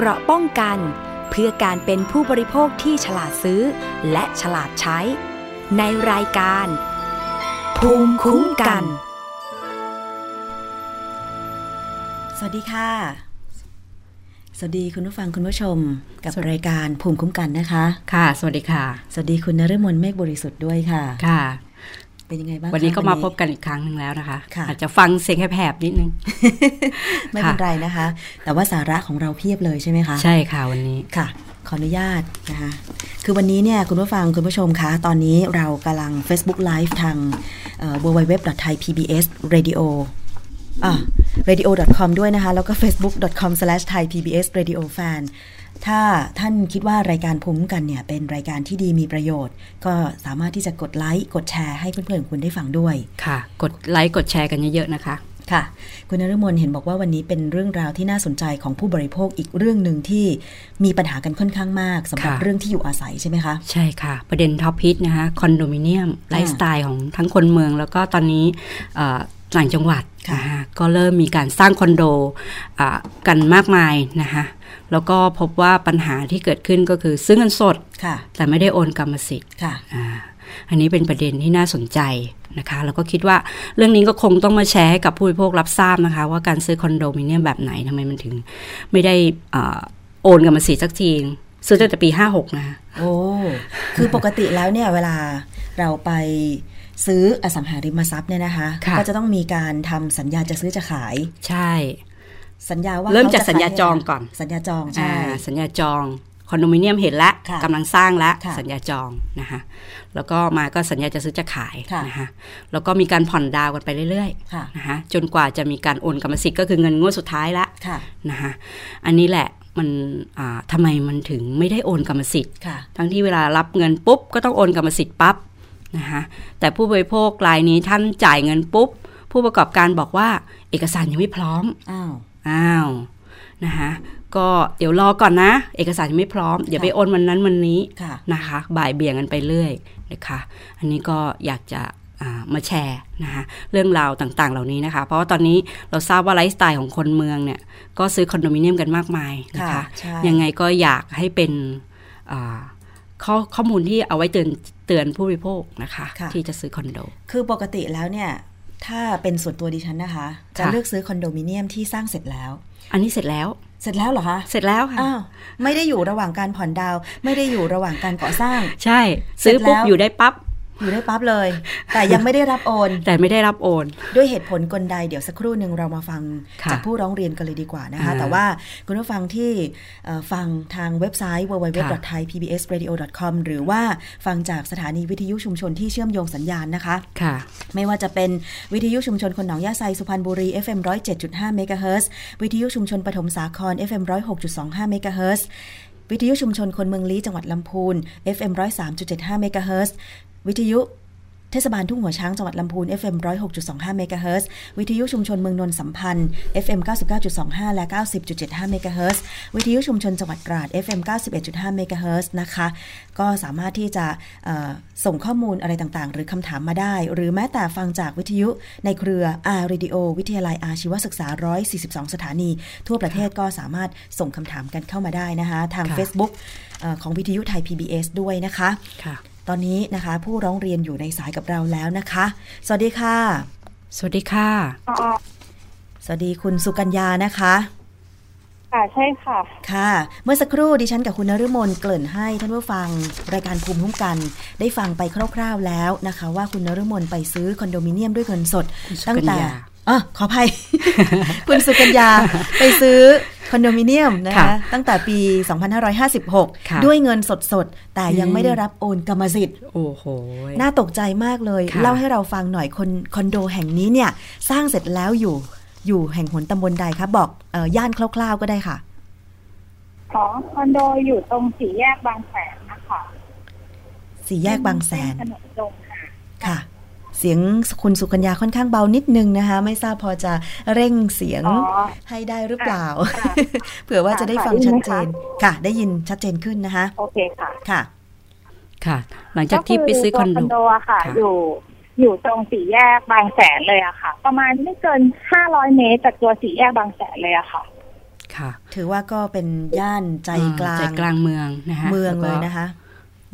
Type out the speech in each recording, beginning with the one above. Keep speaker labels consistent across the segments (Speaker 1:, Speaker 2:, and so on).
Speaker 1: เกราะป้องกัน เพื่อการเป็นผู้บริโภคที่ฉลาดซื้อ และฉลาดใช้ ในรายการ ภูมิคุ้มกัน
Speaker 2: สวัสดีค่ะ สวัสดีคุณผู้ฟังคุณผู้ชม กับรายการภูมิคุ้มกันนะคะ
Speaker 3: ค่ะ สวัสดีค่ะ
Speaker 2: สวัสดีคุณนฤมลเมฆบริสุทธิ์ด้วยค่ะ
Speaker 3: ค่ะ
Speaker 2: เป็นยังไงบ้างคะ
Speaker 3: วันนี้ก็มาพบกันอีกครั้งหนึ่งแล้วนะคะ
Speaker 2: ค่ะ
Speaker 3: อาจจะฟังเสียงแหบๆนิดนึง
Speaker 2: ไม่เป็นไรนะคะ แต่ว่าสาระของเราเพียบเลยใช่ไหมคะ
Speaker 3: ใช่ค่ะวันนี้
Speaker 2: ค่ะ ขออนุญาตนะคะ คือวันนี้เนี่ยคุณผู้ฟังคุณผู้ชมคะ ตอนนี้เรากำลัง Facebook Live ทางเอ่อ www.thaipbsradio อะ radio.com ด้วยนะคะ แล้วก็ facebook.com/thaipbsradiofan ถ้าท่านคิดว่ารายการภูมิคุ้มกันเนี่ยเป็นรายการที่ดีมีประโยชน์ ก็สามารถที่จะกดไลค์กดแชร์ให้เพื่อนๆของคุณได้ฟังด้วย
Speaker 3: ค่ะ กดไลค์กดแชร์กันเยอะๆนะคะ
Speaker 2: ค่ะ คุณนฤมลเห็นบอกว่าวันนี้เป็นเรื่องราวที่น่าสนใจของผู้บริโภคอีกเรื่องหนึ่งที่มีปัญหากันค่อนข้างมากสำหรับ
Speaker 3: ค่ะ
Speaker 2: เรื่องที่อยู่อาศัยใช่ไหมคะ
Speaker 3: ใช่ค่ะ ประเด็นท็อปฮิตนะคะคอนโดมิเนียมไลฟ์สไตล์ของทั้งคนเมือง แล้วก็ตอนนี้เอ่อต่างจังหวัด
Speaker 2: ค่ะ
Speaker 3: นะคะก็เริ่มมีการสร้างคอนโดอ่ากันมากมายนะคะ แล้วก็พบว่าปัญหาที่เกิดขึ้นก็คือซื้อเงินสด
Speaker 2: ค่ะ
Speaker 3: แต่ไม่ได้โอนกรรมสิทธิ์
Speaker 2: ค่ะ
Speaker 3: อ่าอันนี้เป็นประเด็นที่น่าสนใจนะคะแล้วก็คิดว่าเรื่องนี้ก็คงต้องมาแชร์ให้กับผู้บริโภครับทราบนะคะ ว่าการซื้อคอนโดมิเนียมแบบไหนทำไมมันถึงไม่ได้อ่าโอนกรรมสิทธิ์สักทีซื้อตั้งแต่ปี56นะคะ
Speaker 2: โอ้คือปกติแล้วเนี่ยเวลาเราไปซื้ออสังหาริมทรัพย์เนี่ยนะคะ
Speaker 3: ค่ะ
Speaker 2: ก็จะต้องมีการทำสัญญาจะซื้อจะขาย
Speaker 3: ใช่
Speaker 2: สัญญาว่า
Speaker 3: เริ่มจาก
Speaker 2: ขะ
Speaker 3: สัญญาจองก่อน
Speaker 2: สัญญาจองใช่
Speaker 3: อ่าสัญญาจองคอนโดมิเนียมเห็นแล้ว
Speaker 2: ค่ะ
Speaker 3: กำลังสร้างแล้ว
Speaker 2: ค่ะ
Speaker 3: สัญญาจองนะคะแล้วก็มาก็สัญญาจะซื้อจะขาย
Speaker 2: ค่ะ
Speaker 3: นะคะแล้วก็มีการผ่อนดาวน์กันไปเรื่อย
Speaker 2: ค่ะ
Speaker 3: ๆนะคะจนกว่าจะมีการโอนกรรมสิทธิ์ก็คือเงินงวดสุดท้ายละ
Speaker 2: ค่ะ
Speaker 3: นะคะอันนี้แหละมันอ่าทำไมมันถึงไม่ได้โอนกรรมสิทธิ์
Speaker 2: ค่ะ
Speaker 3: ทั้งที่เวลารับเงินปุ๊บก็ต้องโอนกรรมสิทธิ์ปั๊บนะคะแต่ผู้บริโภครายนี้ท่านจ่ายเงินปุ๊บ ผู้ประกอบการบอกว่าเอกสารยังไม่พร้อม
Speaker 2: อ้าว
Speaker 3: อ้าวนะคะก็เดี๋ยวรอก่อนนะ เอกสารยังไม่พร้อมอย่าไปโอนวันนั้นวันนี้
Speaker 2: ค่ะ
Speaker 3: นะคะ บ่ายเบี่ยงกันไปเรื่อยนะคะ อันนี้ก็อยากจะอ่ามาแชร์นะคะเรื่องราวต่างๆ เหล่านี้นะคะ เพราะว่าตอนนี้เราทราบว่าไลฟ์สไตล์ของคนเมืองเนี่ย ก็ซื้อคอนโดมิเนียมกันมากมายนะ
Speaker 2: ค่ะ
Speaker 3: คะ
Speaker 2: ใช่
Speaker 3: ยังไงก็อยากให้เป็นอ่าข้อข้อมูลที่เอาไว้เตือนเตือนผู้บริโภคนะคะ
Speaker 2: ค่ะ
Speaker 3: ที่จะซื้อคอนโด
Speaker 2: คือปกติแล้วเนี่ย ถ้าเป็นส่วนตัวดิฉันนะคะจะ
Speaker 3: ค่ะ
Speaker 2: เลือกซื้อคอนโดมิเนียมที่สร้างเสร็จแล้ว
Speaker 3: อันนี้เสร็จแล้ว
Speaker 2: เสร็จแล้วเหรอคะ
Speaker 3: เสร็จแล้วค่ะ
Speaker 2: อ้าวไม่ได้อยู่ระหว่างการผ่อนดาวน์ไม่ได้อยู่ระหว่างการก่อสร้าง
Speaker 3: ใช่ ซื้อปุ๊บ
Speaker 2: เสร็จแล้ว
Speaker 3: อยู่ได้ปั๊บ
Speaker 2: อยู่ได้ปั๊บเลย แต่ยังไม่ได้รับโอน
Speaker 3: แต่ไม่ได้รับโอน
Speaker 2: ด้วยเหตุผลกลใดเดี๋ยวสักครู่หนึ่งเรามาฟัง
Speaker 3: ค่ะ
Speaker 2: จากผู้ร้องเรียนกันเลยดีกว่านะคะ
Speaker 3: อ่า
Speaker 2: แต่ว่าคุณผู้ฟังที่เอ่อฟังทางเว็บไซต์ www.thaipbsradio.com หรือว่าฟังจากสถานีวิทยุชุมชนที่เชื่อมโยงสัญญาณนะคะ
Speaker 3: ค่ะ
Speaker 2: ไม่ว่าจะเป็นวิทยุชุมชนคนหนองหญ้าไซสุพรรณบุรี FM 107.5เมกะเฮิรตซ์วิทยุชุมชนปฐมสาคร FM 106.25เมกะเฮิรตซ์วิทยุชุมชนคนเมืองลี้จังหวัดลำพูน FM 103.75เมกะเฮิรตซ์ วิทยุเทศบาลทุ่งหัวช้างจังหวัดลำพูน FM 106.25เมกะเฮิรตซ์วิทยุชุมชนเมืองนนท์สัมพันธ์ FM 99.25 และ 90.75เมกะเฮิรตซ์วิทยุชุมชนจังหวัดตราด FM 91.5เมกะเฮิรตซ์นะคะ ก็สามารถที่จะเอ่อส่งข้อมูลอะไรต่างๆ หรือคำถามมาได้ หรือแม้แต่ฟังจากวิทยุในเครือ R Radio วิทยาลัยอาชีวศึกษา 142 สถานี ทั่วประเทศก็สามารถส่งคำถามกันเข้ามาได้นะคะ ทาง
Speaker 3: ค่ะ
Speaker 2: Facebook เอ่อของวิทยุไทย PBS ด้วยนะคะ
Speaker 3: ค่ะ
Speaker 2: ตอนนี้นะคะ ผู้ร้องเรียนอยู่ในสายกับเราแล้วนะคะ สวัสดีค่ะ
Speaker 3: สวัสดีค่ะ
Speaker 4: ค่ะ
Speaker 2: สวัสดีคุณสุกัญญานะคะ
Speaker 4: ค่ะใช่ค่ะ
Speaker 2: ค่ะ เมื่อสักครู่ดิฉันกับคุณนฤมลเกริ่นให้ท่านผู้ฟังรายการภูมิคุ้มกัน ได้ฟังไปคร่าว ๆแล้วนะคะ ว่าคุณนฤมลไปซื้อคอนโดมิเนียมด้วยเงินสด
Speaker 3: คุณสุ
Speaker 2: ตั้ง
Speaker 3: กัญ
Speaker 2: แต่
Speaker 3: ญา
Speaker 2: อะขออภัย คุณสุกัญญาไปซื้อคอนโดมิเนียมนะคะ
Speaker 3: ค่ะ
Speaker 2: ตั้งแต่ปี
Speaker 3: ค่ะ
Speaker 2: 2556 ด้วยเงินสดๆแต่ยัง
Speaker 3: อืม
Speaker 2: ไม่ได้รับโอนกรรมสิทธิ์
Speaker 3: โอ้โห
Speaker 2: น่าตกใจมากเลย
Speaker 3: ค่ะ
Speaker 2: เล่าให้เราฟังหน่อยคนคอนโดแห่งนี้เนี่ย สร้างเสร็จแล้วอยู่ อยู่แห่งหนตำบลใดคะ บอกเอ่อย่านคร่าวๆก็ได้ค่ะ
Speaker 4: อ๋อคอนโดอยู่ตรงสี่แยกบางแสนนะคะ
Speaker 2: สี่แยกบางแสน
Speaker 4: เป็ถนนตรงค่ะ
Speaker 2: ค่ะ เสียงคุณสุกัญญาค่อนข้างเบานิดนึงนะคะ ไม่ทราบพอจะเร่งเสียง
Speaker 4: อ๋อ
Speaker 2: ให้ได้หรือเปล่า
Speaker 4: ค่ะ
Speaker 2: เผื่อว่าจะได้ฟัง
Speaker 4: ค่ะ
Speaker 2: ชัด
Speaker 4: ได้
Speaker 2: เจ
Speaker 4: ยินไหม
Speaker 2: น
Speaker 4: คะ
Speaker 2: ค่ะ ได้ยินชัดเจนขึ้นนะคะ
Speaker 4: โอเคค่ะ
Speaker 2: ค่ะ
Speaker 3: ค่ะ หลังจากที่ไปซื้อคอนโด
Speaker 4: ก็คืตัวคอนโดอะค่ะ
Speaker 3: ค่ะ
Speaker 4: อยู่อยู่ตรงสี่แยกบางแสนเลยอะค่ะ ประมาณไม่เกินห้าร้อยเมตรจากตัวสี่แยกบางแสนเลยอะค่ะ
Speaker 3: คค่ะ
Speaker 2: ถือว่าก็เป็นย่านใจกลาง
Speaker 3: ใจกลางเมืองนะคะ
Speaker 2: เมือง
Speaker 3: แว
Speaker 2: เล
Speaker 3: ก็
Speaker 2: ยนะคะ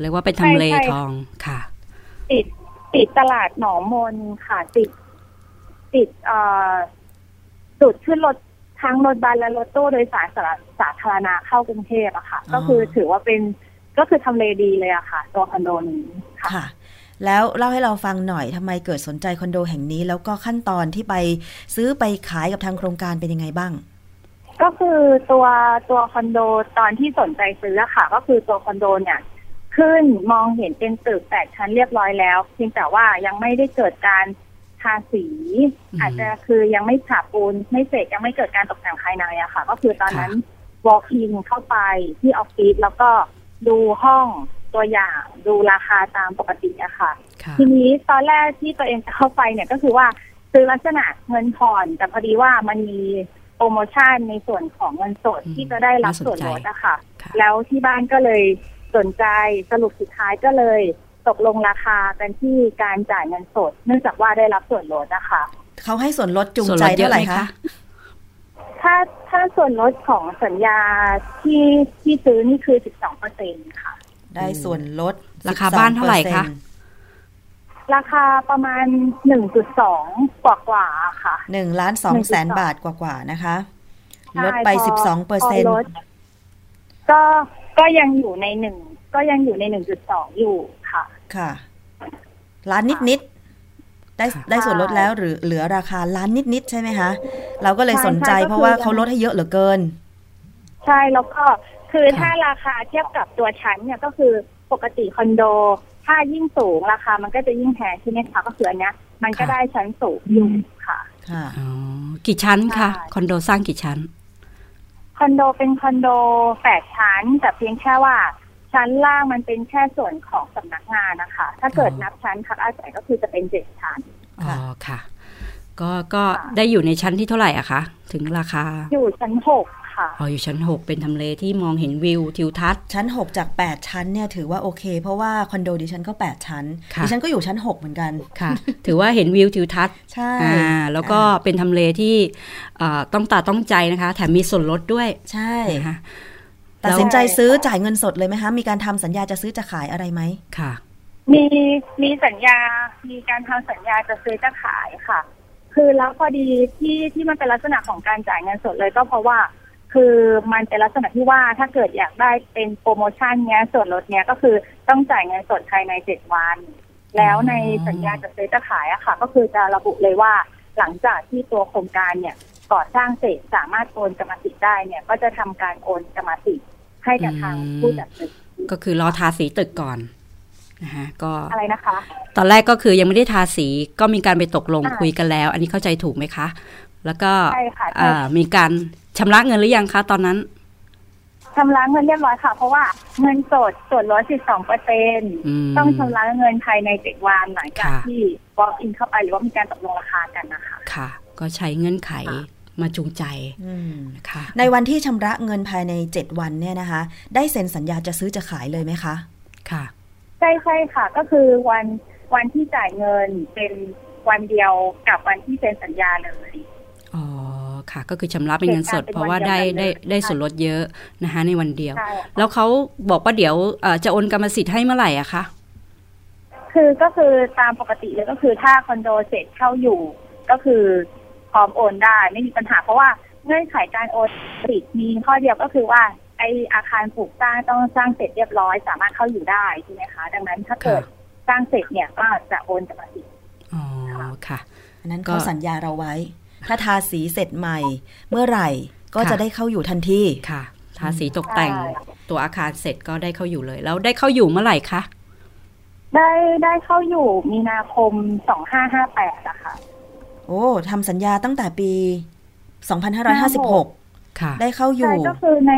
Speaker 3: เรียกว่าเป็นทำเล
Speaker 4: ใช่ใช่
Speaker 3: ทองค่ะ
Speaker 4: ติด ติดตลาดหนองมนค่ะ ติด ติดเอ่อจุดขึ้นรถทั้งรถบัสและรถตู้โดยสารสาสาธารณะเข้ากรุงเทพอะค่ะ
Speaker 2: อ๋อ
Speaker 4: ก็คือถือว่าเป็นก็คือทำเลดีเลยอะค่ะ ตัวคอนโดนี้ค่ะ
Speaker 2: ค่ะ แล้วเล่าให้เราฟังหน่อยทำไมเกิดสนใจคอนโดแห่งนี้ แล้วก็ขั้นตอนที่ไปซื้อไปขายกับทางโครงการเป็นยังไงบ้าง
Speaker 4: ก็คือตัวตัวคอนโดตอนที่สนใจซื้ออะค่ะ ก็คือตัวคอนโดเนี่ย ขึ้นมองเห็นเป็นตึกแปดชั้นเรียบร้อยแล้วเพียงแต่ว่ายังไม่ได้เกิดการทาสี
Speaker 3: อืม
Speaker 4: อาจจะคือยังไม่ฉาบปูนไม่เสร็จยังไม่เกิดการตกแต่งภายในอะค่ะ ก็คือตอนนั้น walk in เข้าไปที่ออฟฟิศแล้วก็ดูห้องตัวอย่างดูราคาตามปกติอะค่ะ
Speaker 3: ค่ะ
Speaker 4: ทีนี้ตอนแรกที่ตัวเองจะเข้าไปเนี่ยก็คือว่าซื้อลักษณะเงินผ่อน แต่พอดีว่ามันมีโปรโมชั่นในส่วนของเงินสด
Speaker 3: อืม
Speaker 4: ที่จะได้รับ
Speaker 3: น่าสนใจ
Speaker 4: ส่วนลดอะค่ะ
Speaker 3: ค่ะ
Speaker 4: แล้วที่บ้านก็เลย สนใจสรุปสุดท้ายก็เลยตกลงราคากันที่การจ่ายเงินสด เนื่องจากว่าได้รับส่วนลดอะค่ะ
Speaker 2: เขาให้ส่วนลดจูง
Speaker 3: ส่วน
Speaker 2: ใจ
Speaker 3: ลดเย
Speaker 2: เท่า
Speaker 3: อะ
Speaker 2: ไห
Speaker 3: ไห
Speaker 2: ร่
Speaker 3: ม
Speaker 2: คะ
Speaker 3: คะ
Speaker 4: ถ้าถ้าส่วนลดของสัญญาที่ที่ซื้อนี่คือ12เปอร์เซ็นค่ะ
Speaker 2: ได้ส่วนลด
Speaker 3: ราคาบ้านเท่าไหร่คะ
Speaker 2: 12%
Speaker 4: ราคาประมาณ1.2กว่ากว่าๆค่ะ
Speaker 2: หนึ่งล้านสองแสน
Speaker 4: 1.2
Speaker 2: บาทกว่าๆนะคะ
Speaker 4: ใช่
Speaker 2: ลดไป
Speaker 4: พ
Speaker 2: สิบสองเปอร์เซ็น
Speaker 4: พ
Speaker 2: ต์
Speaker 4: ลดก็ ก็ยังอยู่ในหนึ่งก็ยังอยู่ในหนึ่งจุดสองอยู่ค่ะ
Speaker 2: ค่ะ ล้านนิดนิดๆได้
Speaker 3: ค่ะ
Speaker 2: ได้ส่วนลดแล้วหรือเหลือราคาล้านนิดนิดๆใช่ไหมคะเราก็เลย
Speaker 4: ใช่
Speaker 2: สนใจ
Speaker 4: ใช่ก็คือ
Speaker 2: เพราะว่า
Speaker 4: ยัง
Speaker 2: เขาลดให้เยอะเหลือเกิน
Speaker 4: ใช่แล้วก็คือ
Speaker 3: ค่ะ
Speaker 4: ถ้าราคาเทียบกับตัวชั้นเนี่ยก็คือปกติคอนโด ถ้ายิ่งสูงราคามันก็จะยิ่งแพงใช่ไหมคะก็คืออันเนี้ยมันก็ได้ชั้นสูงอยู่ค่ะ
Speaker 2: ค่ะ
Speaker 3: อ๋อกี่ชั้นคะ
Speaker 4: ใช่
Speaker 3: คอนโดสร้างกี่ชั้น
Speaker 4: คอนโดเป็นคอนโดแปดชั้น แต่เพียงแค่ว่าชั้นล่างมันเป็นแค่ส่วนของสำนักงานนะคะ ถ้าเกิด
Speaker 3: อ๋อ
Speaker 4: นับชั้นพักอาศัยก็คือจะเป็นเจ็ดชั้น
Speaker 3: อ๋อ
Speaker 2: ค่ะ
Speaker 3: ค่ะก็ก็
Speaker 4: ค่ะ
Speaker 3: ได้อยู่ในชั้นที่เท่าไหร่อะคะ ถึงราคา
Speaker 4: อยู่ชั้นหก ค่ะ
Speaker 3: อ๋ออยู่ชั้นหกเป็นทำเลที่มองเห็นวิวทิวทัศน์
Speaker 2: ชั้น 6 จาก 8 ชั้นเนี่ยถือว่าโอเค เพราะว่าคอนโดดิฉันก็ 8 ชั้น
Speaker 3: ค่ะ
Speaker 2: ดิฉันก็อยู่ชั้น 6 เหมือนกัน
Speaker 3: ค่ะ ถือว่าเห็นวิวทิวทัศน์
Speaker 2: ใช่
Speaker 3: อ่าแล้วก็เป็นทำเลที่เอ่อต้องตาต้องใจนะคะ แถมมีส่วนลดด้วย
Speaker 2: ใช่
Speaker 3: นะคะ
Speaker 2: ตัดสินใจซื้อจ่ายเงินสดเลยไหมคะ มีการทำสัญญาจะซื้อจะขายอะไรไหม
Speaker 3: ค่ะ
Speaker 4: มีมีสัญญา มีการทำสัญญาจะซื้อจะขายค่ะ คือแล้วพอดีที่ที่มันเป็นลักษณะของการจ่ายเงินสดเลยก็เพราะว่า คือมันเป็นลักษณะที่ว่าถ้าเกิดอยากได้เป็นโปรโมชั่นเนี้ยส่วนลดเนี้ยก็คือต้องจ่ายเงินสดภายในเจ็ดวัน แล้วในสัญญาจะซื้อจะขายอะค่ะ ก็คือจะระบุเลยว่าหลังจากที่ตัวโครงการเนี่ยก่อสร้างเสร็จสามารถโอนกรรมสิทธิ์ได้เนี่ย ก็จะทำการโอนกรรมสิทธิ์ให้กับทางผู้จัดซื้อ
Speaker 3: ก็คือรอทาสีตึกก่อนนะคะก็
Speaker 4: อะไรนะคะ
Speaker 3: ตอนแรกก็คือยังไม่ได้ทาสีก็มีการไปตกลง
Speaker 4: อ่า
Speaker 3: คุยกันแล้ว อันนี้เข้าใจถูกไหมคะ แล้วก็
Speaker 4: ใช่ค่ะใช่
Speaker 3: อ่ามีการชำระเงินหรือยังคะตอนนั้น
Speaker 4: ชำระเงินเรียบร้อยค่ะ เพราะว่าเงินสดส่วนลด12เปอร์เซ็น
Speaker 3: อืม
Speaker 4: ต้องชำระเงินภายในเจ็ดวันหลังจาก
Speaker 3: ค่ะ
Speaker 4: ที่ walk in เข้าไปหรือว่ามีการตกลงราคากันนะคะ
Speaker 3: ค่ะ ก็ใช้เงื่อนไข
Speaker 4: ค่ะ
Speaker 3: มาจูงใจ
Speaker 2: อืม
Speaker 3: นะคะ
Speaker 2: ในวันที่ชำระเงินภายใน7วันเนี่ยนะคะ ได้เซ็นสัญญาจะซื้อจะขายเลยไหมคะ
Speaker 3: ค่ะ
Speaker 4: ใช่ใช่ค่ะ ก็คือวันวันที่จ่ายเงินเป็นวันเดียวกับวันที่เซ็นสัญญาเลย
Speaker 3: อ๋อค่ะ ก็คือชำระเป็นเงินสด
Speaker 4: เหตุการณ์เป็น
Speaker 3: เพราะว่า
Speaker 4: วันเดี
Speaker 3: ได้
Speaker 4: ยวกัน
Speaker 3: ได้
Speaker 4: เลย
Speaker 3: ได้
Speaker 4: ค่ะ
Speaker 3: ส่วนลดเยอะนะคะในวันเดียว
Speaker 4: ใช่
Speaker 3: แล้วเขาบอกว่าเดี๋ยวเอ่อจะโอนกรรมสิทธิ์ให้เมื่อไหร่อะคะ
Speaker 4: คือก็คือตามปกติเลยก็คือถ้าคอนโดเสร็จเข้าอยู่ ก็คือพร้อมโอนได้ไม่มีปัญหาเพราะว่าเงื่อนไขการโอนสิทธิ์มีข้อเดียวก็คือว่าไออาคารปลูกสร้างต้องสร้างเสร็จเรียบร้อย สามารถเข้าอยู่ได้ใช่ไหมคะ ดังนั้นถ้าเกิดสร้างเสร็จเนี่ยก็จะโอนกรรมสิทธิ์
Speaker 3: อ๋อค่ะ
Speaker 2: อันนั้น
Speaker 3: ก็
Speaker 2: เขาสัญญาเราไว้ ถ้าทาสีเสร็จใหม่ เมื่อไหร่ก็
Speaker 3: ค่ะ
Speaker 2: จะได้เข้าอยู่ทันที
Speaker 3: ค่ะ ทาสีตกแต่ง
Speaker 4: ใช่
Speaker 3: ตัวอาคารเสร็จก็ได้เข้าอยู่เลย แล้วได้เข้าอยู่เมื่อไหร่คะ
Speaker 4: ได้ได้เข้าอยู่มีนาคมสองห้าห้าแปดอะค่ะ
Speaker 2: โอ้ทำสัญญาตั้งแต่ปี2556
Speaker 3: ค่ะ
Speaker 2: ได้เข้าอ
Speaker 4: ใช่
Speaker 2: ยู่
Speaker 4: ก็คือใน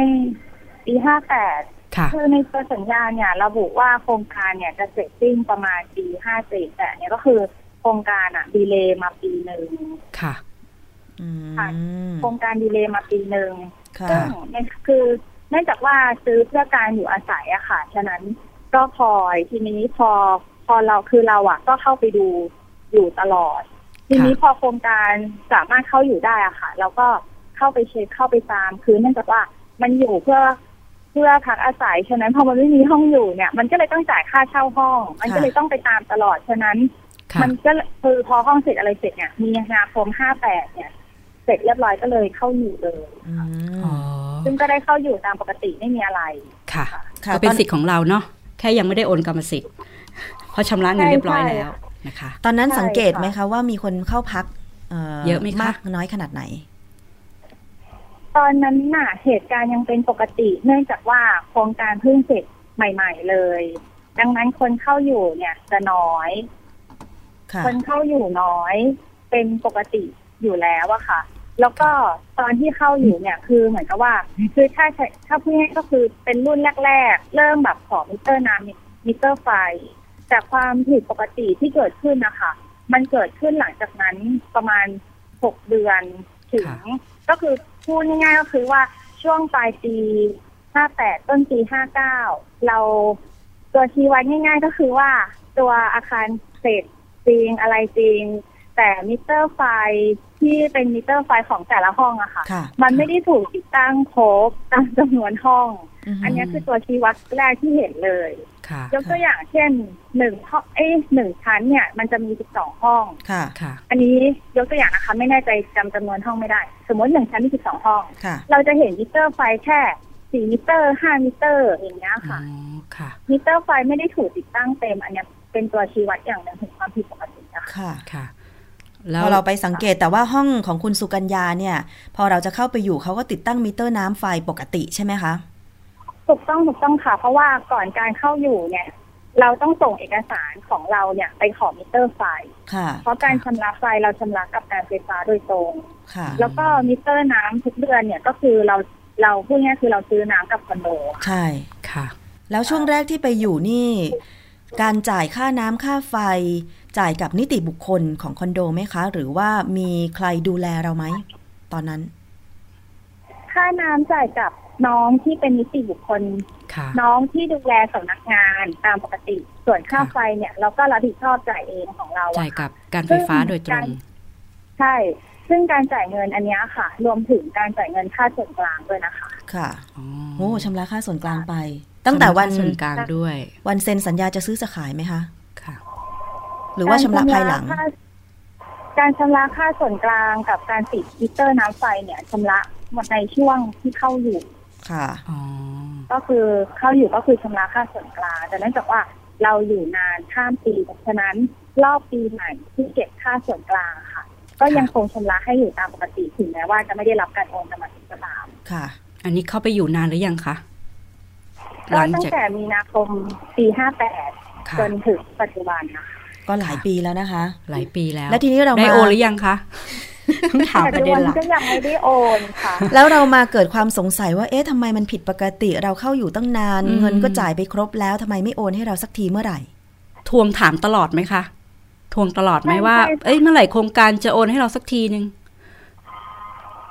Speaker 4: ปีห้าแปด
Speaker 3: ค่ะ
Speaker 4: คือในตัวสัญญาเนี่ย ระบุว่าโครงการเนี่ยจะเสร็จสิ้นประมาณปีห้าเจ็ดแต่เนี่ยก็คือโครงการอะดีเลย์มาปีหนึ่ง
Speaker 3: ค่ะ
Speaker 2: อื
Speaker 4: ค่ะ
Speaker 2: ม
Speaker 4: โครงการดีเลย์มาปีหนึ่ง
Speaker 2: ค่ะ
Speaker 4: ซึ่งเนี่ยคือเนื่องจากว่าซื้อเพื่อการอยู่อาศัยอะค่ะ ฉะนั้นก็พลอยทีนี้พอพอเราคือเราอะก็เข้าไปดูอยู่ตลอด ทีนี้พอโครงการสามารถเข้าอยู่ได้อะค่ะ เราก็เข้าไปเช็คเข้าไปตามคือเนื่องจากว่ามันอยู่เพื่อเพื่อพักอาศัยฉะนั้นพอมันไม่มีห้องอยู่เนี่ย มันก็เลยต้องจ่ายค่าเช่าห้อง มันก็เลยต้องไปตามตลอดฉะนั้น
Speaker 3: ค่ะ
Speaker 4: มันก็คือพอห้องเสร็จอะไรเสร็จเนี่ย มีนาคมห้าแปดเนี่ย เสร็จเรียบร้อยก็เลยเข้าอยู่เลย
Speaker 2: อืม
Speaker 3: อ๋อ
Speaker 4: ซึ่งก็ได้เข้าอยู่ตามปกติไม่มีอะไร
Speaker 3: ค่ะ
Speaker 2: ค่ะ
Speaker 3: ก็เป็น
Speaker 2: ตอน
Speaker 3: สิทธิ์ของเราเนาะแค่ยังไม่ได้โอนกรรมสิทธิ์เพราะชำระเงินเรียบร้อยแล้วนะคะ
Speaker 2: ตอนนั้น
Speaker 4: ใช่
Speaker 2: สังเกต
Speaker 4: ค่ะ
Speaker 2: ไหมคะว่ามีคนเข้าพักเอ่อ
Speaker 3: เยอะไหมคะ
Speaker 2: มากน้อยขนาดไหน
Speaker 4: ตอนนั้นน่ะเหตุการณ์ยังเป็นปกติ เนื่องจากว่าโครงการเพิ่งเสร็จใหม่ ๆ เลย ดังนั้นคนเข้าอยู่เนี่ยจะน้อย
Speaker 2: ค่ะ
Speaker 4: คนเข้าอยู่น้อย เป็นปกติอยู่แล้วอะค่ะ แล้วก็ตอนที่เข้าอยู่เนี่ยคือเหมือนกับว่า คือถ้าใช้ถ้าพูดง่ายๆก็คือเป็นรุ่นแรก ๆ เริ่มแบบขอมิเตอร์น้ำมิเตอร์ไฟ แต่ความผิดปกติที่เกิดขึ้นนะคะ มันเกิดขึ้นหลังจากนั้นประมาณหกเดือนถึง
Speaker 3: ค่ะ
Speaker 4: ก็คือพูดง่ายๆก็คือว่าช่วงปลายปีห้าแปดต้นปีห้าเก้าเราตัวชี้วัดง่าย ๆ ก็คือว่าตัวอาคารเสร็จจริงอะไรจริง แต่มิเตอร์ไฟที่เป็นมิเตอร์ไฟของแต่ละห้องอะค่ะ
Speaker 2: ค่ะ
Speaker 4: มันไม่ได้ถูกติดตั้งครบตามจำนวนห้อง
Speaker 2: อือฮึ
Speaker 4: อันนี้คือตัวชี้วัดแรกที่เห็นเลย
Speaker 3: ค่ะ
Speaker 4: ยกตัวอย่างเช่นหนึ่งห้องเอ้ยหนึ่งชั้นเนี่ย มันจะมีสิบสองห้อง
Speaker 2: ค่ะ
Speaker 3: ค่ะ
Speaker 4: อันนี้ยกตัวอย่างนะคะ ไม่แน่ใจจำจำนวนห้องไม่ได้ สมมติหนึ่งชั้นมีสิบสองห้อง
Speaker 2: ค่ะ
Speaker 4: เราจะเห็นมิเตอร์ไฟแค่สี่มิเตอร์ห้ามิเตอร์อย่างเงี้ย
Speaker 3: อ๋อ
Speaker 4: ค่ะ
Speaker 3: ค่ะ
Speaker 4: มิเตอร์ไฟไม่ได้ถูกติดตั้งเต็ม อันเนี้ยเป็นตัวชี้วัดอย่างหนึ่งถึงความผิดปกตินะคะ
Speaker 2: ค่ะ
Speaker 3: ค่ะ
Speaker 2: พ
Speaker 3: แล้ว
Speaker 2: อเราไปสังเกตแต่ว่าห้องของคุณสุกัญญาเนี่ย พอเราจะเข้าไปอยู่เขาก็ติดตั้งมิเตอร์น้ำไฟปกติใช่ไหมคะ
Speaker 4: ถูกต้องถูกต้องค่ะ เพราะว่าก่อนการเข้าอยู่เนี่ย เราต้องส่งเอกสารของเราเนี่ยไปขอมิเตอร์ไฟ
Speaker 2: ค่ะ
Speaker 4: เพราะการชำระไฟเราชำระกับการไฟฟ้าโดยตรง
Speaker 2: ค่ะ
Speaker 4: แล้วก็มิเตอร์น้ำทุกเดือนเนี่ยก็คือเราเราพูดง่ายๆคือเราซื้อน้ำกับคอนโด
Speaker 2: ใช่
Speaker 3: ค่ะ
Speaker 2: แล้วช่วงแรกที่ไปอยู่นี่ การจ่ายค่าน้ำค่าไฟ จ่ายกับนิติบุคคลของคอนโดไหมคะ หรือว่ามีใครดูแลเราไหม ตอนนั้น
Speaker 4: ค่าน้ำจ่ายกับน้องที่เป็นนิติบุคคล
Speaker 3: ค่ะ
Speaker 4: น้องที่ดูแลสำนักงานตามปกติ ส่วนค่า
Speaker 3: ค่ะ
Speaker 4: ไฟเนี่ย เราก็รับผิดชอบจ่ายเองของเราอะ
Speaker 3: จ่ายกับการไฟฟ้าโดยตรง
Speaker 4: ใช่ ซึ่งการจ่ายเงินอันเนี้ยค่ะ รวมถึงการจ่ายเงินค่าส่วนกลางด้วยนะคะ
Speaker 2: ค่ะ
Speaker 3: อ๋อ
Speaker 2: โอ้ชำระค่าส่วนกลางไป ตั้งแต่วัน
Speaker 3: ส่วนกลางด้วย
Speaker 2: วันเซ็นสัญญาจะซื้อจะขายไหมคะ
Speaker 3: ค่ะ
Speaker 2: หรือว่าชำระภายหลัง
Speaker 4: กรชำระค่าการชำระค่าส่วนกลางกับการติดมิเตอร์น้ำไฟเนี่ยชำระหมดในช่วงที่เข้าอยู่
Speaker 2: ค่ะ
Speaker 3: อ๋อ
Speaker 4: ก็คือเข้าอยู่ก็คือชำระค่าส่วนกลางแต่เนื่องจากว่าเราอยู่นานข้ามปีฉะนั้นรอบปีใหม่ที่เก็บค่าส่วนกลางค่ะ ก็ยังคงชำระให้อยู่ตามปกติถึงแม้ว่าจะไม่ได้รับการโอนกรรมสิทธิ์ก็ตาม
Speaker 2: ค่ะ
Speaker 3: อันนี้เข้าไปอยู่นานหรือยังคะ
Speaker 4: ก็ตั้งแต่มีนาคมปีห้าแปด
Speaker 3: ค่ะ
Speaker 4: จนถึงปัจจุบันนะคะ
Speaker 2: ก็หลายปีแล้วนะคะ
Speaker 3: หลายปีแล้ว
Speaker 2: และทีนี้เรา
Speaker 3: ได้
Speaker 2: มา
Speaker 3: โอนหรือยังคะต้องถามป
Speaker 4: ปัจ
Speaker 3: ระ
Speaker 4: จุ
Speaker 3: เด็น
Speaker 4: บัน
Speaker 3: หลัก
Speaker 4: ก็ยังไม่ได้โอนค่ะ
Speaker 2: แล้วเรามาเกิดความสงสัยว่า เอ๊ะทำไมมันผิดปกติ เราเข้าอยู่ตั้งนาน
Speaker 3: อืม
Speaker 2: เงินก็จ่ายไปครบแล้วทำไมไม่โอนให้เราสักทีเมื่อไหร่
Speaker 3: ทวงถามตลอดไหมคะ ทวงตลอดไหม
Speaker 4: ไม่
Speaker 3: ว่า
Speaker 4: ไม่
Speaker 3: เอ้ยเมื่อไหร่โครงการจะโอนให้เราสักทีนึง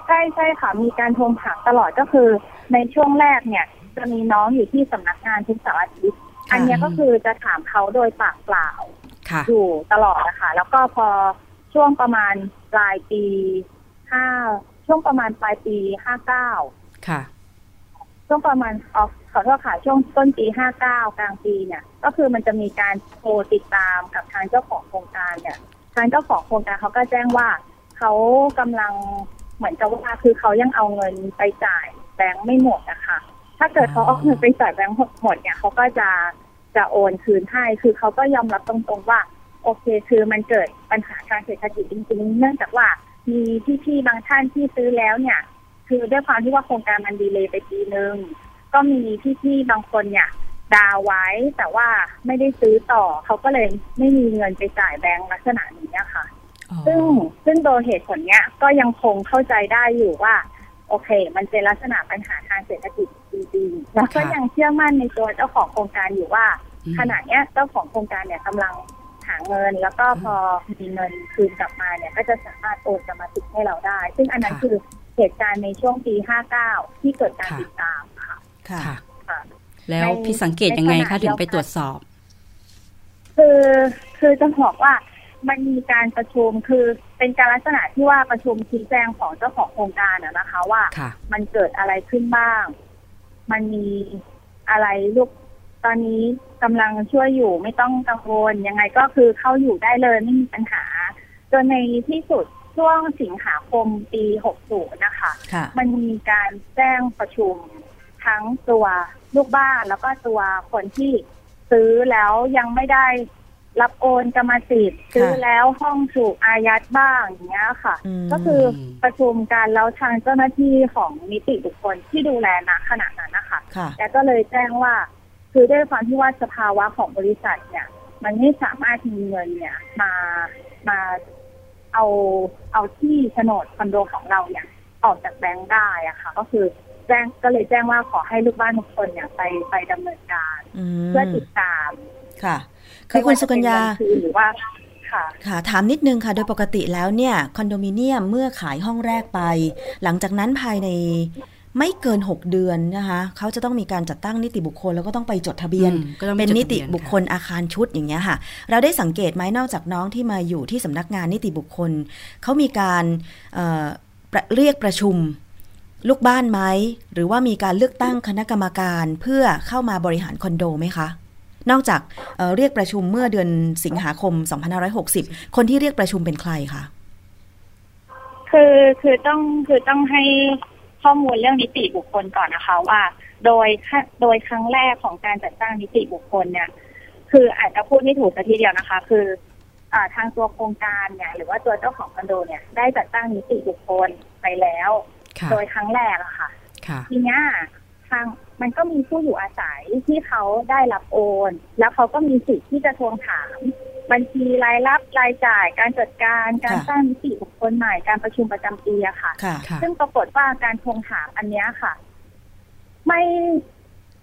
Speaker 4: ใช่ใช่ค่ะ มีการทวงถามตลอดก็คือ ในช่วงแรกเนี่ย จะมีน้องอยู่ที่สำนักงานทุกเสาร์อาทิตย์
Speaker 2: ค่ะ
Speaker 4: อันเนี้ยก็คือจะถามเขาโดยปากเปล่า
Speaker 3: ค่ะ
Speaker 4: อยู่ตลอดนะคะแล้วก็พอช่วงประมาณปลายปีห้าช่วงประมาณปลายปีห้าเก้า
Speaker 3: ค่ะ
Speaker 4: ช่วงประมาณออขอโทษค่ะช่วงต้นปีห้าเก้ากลางปีเนี่ย ก็คือมันจะมีการโทรติดตามกับทางเจ้าของโครงการเนี่ยทางเจ้าของโครงการเขาก็แจ้งว่าเขากำลังเหมือนกับว่าคือเขายังเอาเงินไปจ่ายแบงค์ไม่หมดนะคะ ถ้าเกิดเขาเอาเงินไปจ่ายแบงค์หมดเนี่ยเขาก็จะ จะโอนคืนให้ คือเขาก็ยอมรับตรงๆว่า โอเค คือมันเกิดปัญหาทางเศรษฐกิจจริงๆ เนื่องจากว่ามีพี่ๆบางท่านที่ซื้อแล้วเนี่ย คือด้วยความที่ว่าโครงการมันดีเลย์ไปปีนึง ก็มีพี่ๆบางคนเนี่ยดาวไว้แต่ว่าไม่ได้ซื้อต่อเขาก็เลยไม่มีเงินไปจ่ายแบงค์ลักษณะนี้อะค่ะ
Speaker 3: อ๋อ
Speaker 4: ซึ่งซึ่งโดยเหตุผลเนี้ยก็ยังคงเข้าใจได้อยู่ว่า โอเค มันเป็นลักษณะปัญหาทางเศรษฐกิจ จริงๆแล้วก็ยังเชื่อมั่นในตัวเจ้าของโครงการอยู่ว่า
Speaker 3: อืม
Speaker 4: ขณะเนี้ยเจ้าของโครงการเนี่ยกำลังหาเงิน แล้วก็พอมีเงินคืนกลับมาเนี่ย ก็จะสามารถโอนกรรมสิทธิ์ให้เราได้ ซึ่งอันนั้น
Speaker 3: ค่ะ
Speaker 4: คือเหตุการณ์ในช่วงปี 59 ที่เกิดการ
Speaker 3: ค่ะ
Speaker 4: ติดตามค่ะ
Speaker 2: ค่ะ
Speaker 3: ค่ะ
Speaker 4: ค่ะ
Speaker 3: แล้ว
Speaker 4: ใน
Speaker 3: พี่สังเกตยังไง
Speaker 4: ในข
Speaker 3: คะ
Speaker 4: ณะ
Speaker 3: ถึงไป
Speaker 4: เดียวกัน
Speaker 3: ตรวจสอบ
Speaker 4: คือคือจะบอกว่ามันมีการประชุมคือเป็นการลักษณะที่ว่าประชุมชี้แจงของเจ้าของโครงการอะนะคะว่า
Speaker 3: ค่ะ
Speaker 4: มันเกิดอะไรขึ้นบ้าง มันมีอะไรลูกตอนนี้กำลังช่วยอยู่ไม่ต้องกังวลยังไงก็คือเข้าอยู่ได้เลยไม่มีปัญหาจนในที่สุดช่วงสิงหาคมปี 60 นะคะ
Speaker 2: ค่ะ
Speaker 4: มันมีการแจ้งประชุมทั้งตัวลูกบ้านแล้วก็ตัวคนที่ซื้อแล้วยังไม่ได้ รับโอนกรรมสิทธิ์ซื้อแล้วห้องถูกอายัดบ้างอย่างเงี้ยค่ะ
Speaker 2: อืม
Speaker 4: ก็คือประชุมกันแล้วทางเจ้าหน้าที่ของนิติบุคคลที่ดูแลณขณะนั้นนะคะ
Speaker 2: ค่ะ
Speaker 4: แล้วก็เลยแจ้งว่า คือด้วยความที่ว่าสภาวะของบริษัทเนี่ย มันไม่สามารถมีเงินเนี่ยมามาเอาเอาที่โฉนดคอนโดของเราเนี่ยออกจากแบงก์ได้อะค่ะ ก็คือแจ้งก็เลยแจ้งว่าขอให้ลูกบ้านทุกคนเนี่ยไปไปดำเนินการ
Speaker 2: อืม
Speaker 4: เพื่อติดตาม
Speaker 2: ค่ะ คือคุณสุกัญญา
Speaker 4: ไม่ว่จะเป็นเงินคืนหรือว่าค่ะ
Speaker 2: ค่ะถามนิดนึงค่ะ โดยปกติแล้วเนี่ยคอนโดมิเนียมเมื่อขายห้องแรกไป หลังจากนั้นภายในไม่เกิน 6 เดือนนะคะเขาจะต้องมีการจัดตั้งนิติบุคคลแล้วก็ต้องไปจดทะเบียน
Speaker 3: อืมก็ต้องไป
Speaker 2: เป็น
Speaker 3: จด
Speaker 2: นิ
Speaker 3: ทะ
Speaker 2: ติ
Speaker 3: เบียน
Speaker 2: บุคคลอาคารชุดอย่างเงี้ยค่ะ เราได้สังเกตไหมนอกจากน้องที่มาอยู่ที่สำนักงานนิติบุคคลเขามีการเอ่อประเรียกประชุมลูกบ้านไหมหรือว่ามีการเลือกตั้งคณะกรรมการเพื่อเข้ามาบริหารคอนโดไหมคะ นอกจากเอ่อเรียกประชุมเมื่อเดือนสิงหาคม 2560 คนที่เรียกประชุมเป็นใครคะ
Speaker 4: คือคือต้องคือต้องให้ข้อมูลเรื่องนิติบุคคลก่อนนะคะว่า โดยขั้นโดยครั้งแรกของการจัดตั้งนิติบุคคลเนี่ย คืออาจจะพูดไม่ถูกสักทีเดียวนะคะ คืออ่าทางตัวโครงการเนี่ย หรือว่าตัวเจ้าของคอนโดเนี่ย ได้จัดตั้งนิติบุคคลไปแล้ว
Speaker 3: ค่ะ
Speaker 4: โดยครั้งแรกอะค่ะ
Speaker 3: ค่ะ
Speaker 4: ทีเนี้ยทาง มันก็มีผู้อยู่อาศัยที่เขาได้รับโอน แล้วเขาก็มีสิทธิ์ที่จะทวงถาม บัญชีรายรับรายจ่าย การจัดการการ
Speaker 2: ค่ะ
Speaker 4: สร้างนิติบุคคลใหม่การประชุมประจำปีอะค่ะ
Speaker 2: ค่ะ
Speaker 3: ค่ะ
Speaker 4: ซึ่งปรากฏว่าการทวงถามอันเนี้ยค่ะ ไม่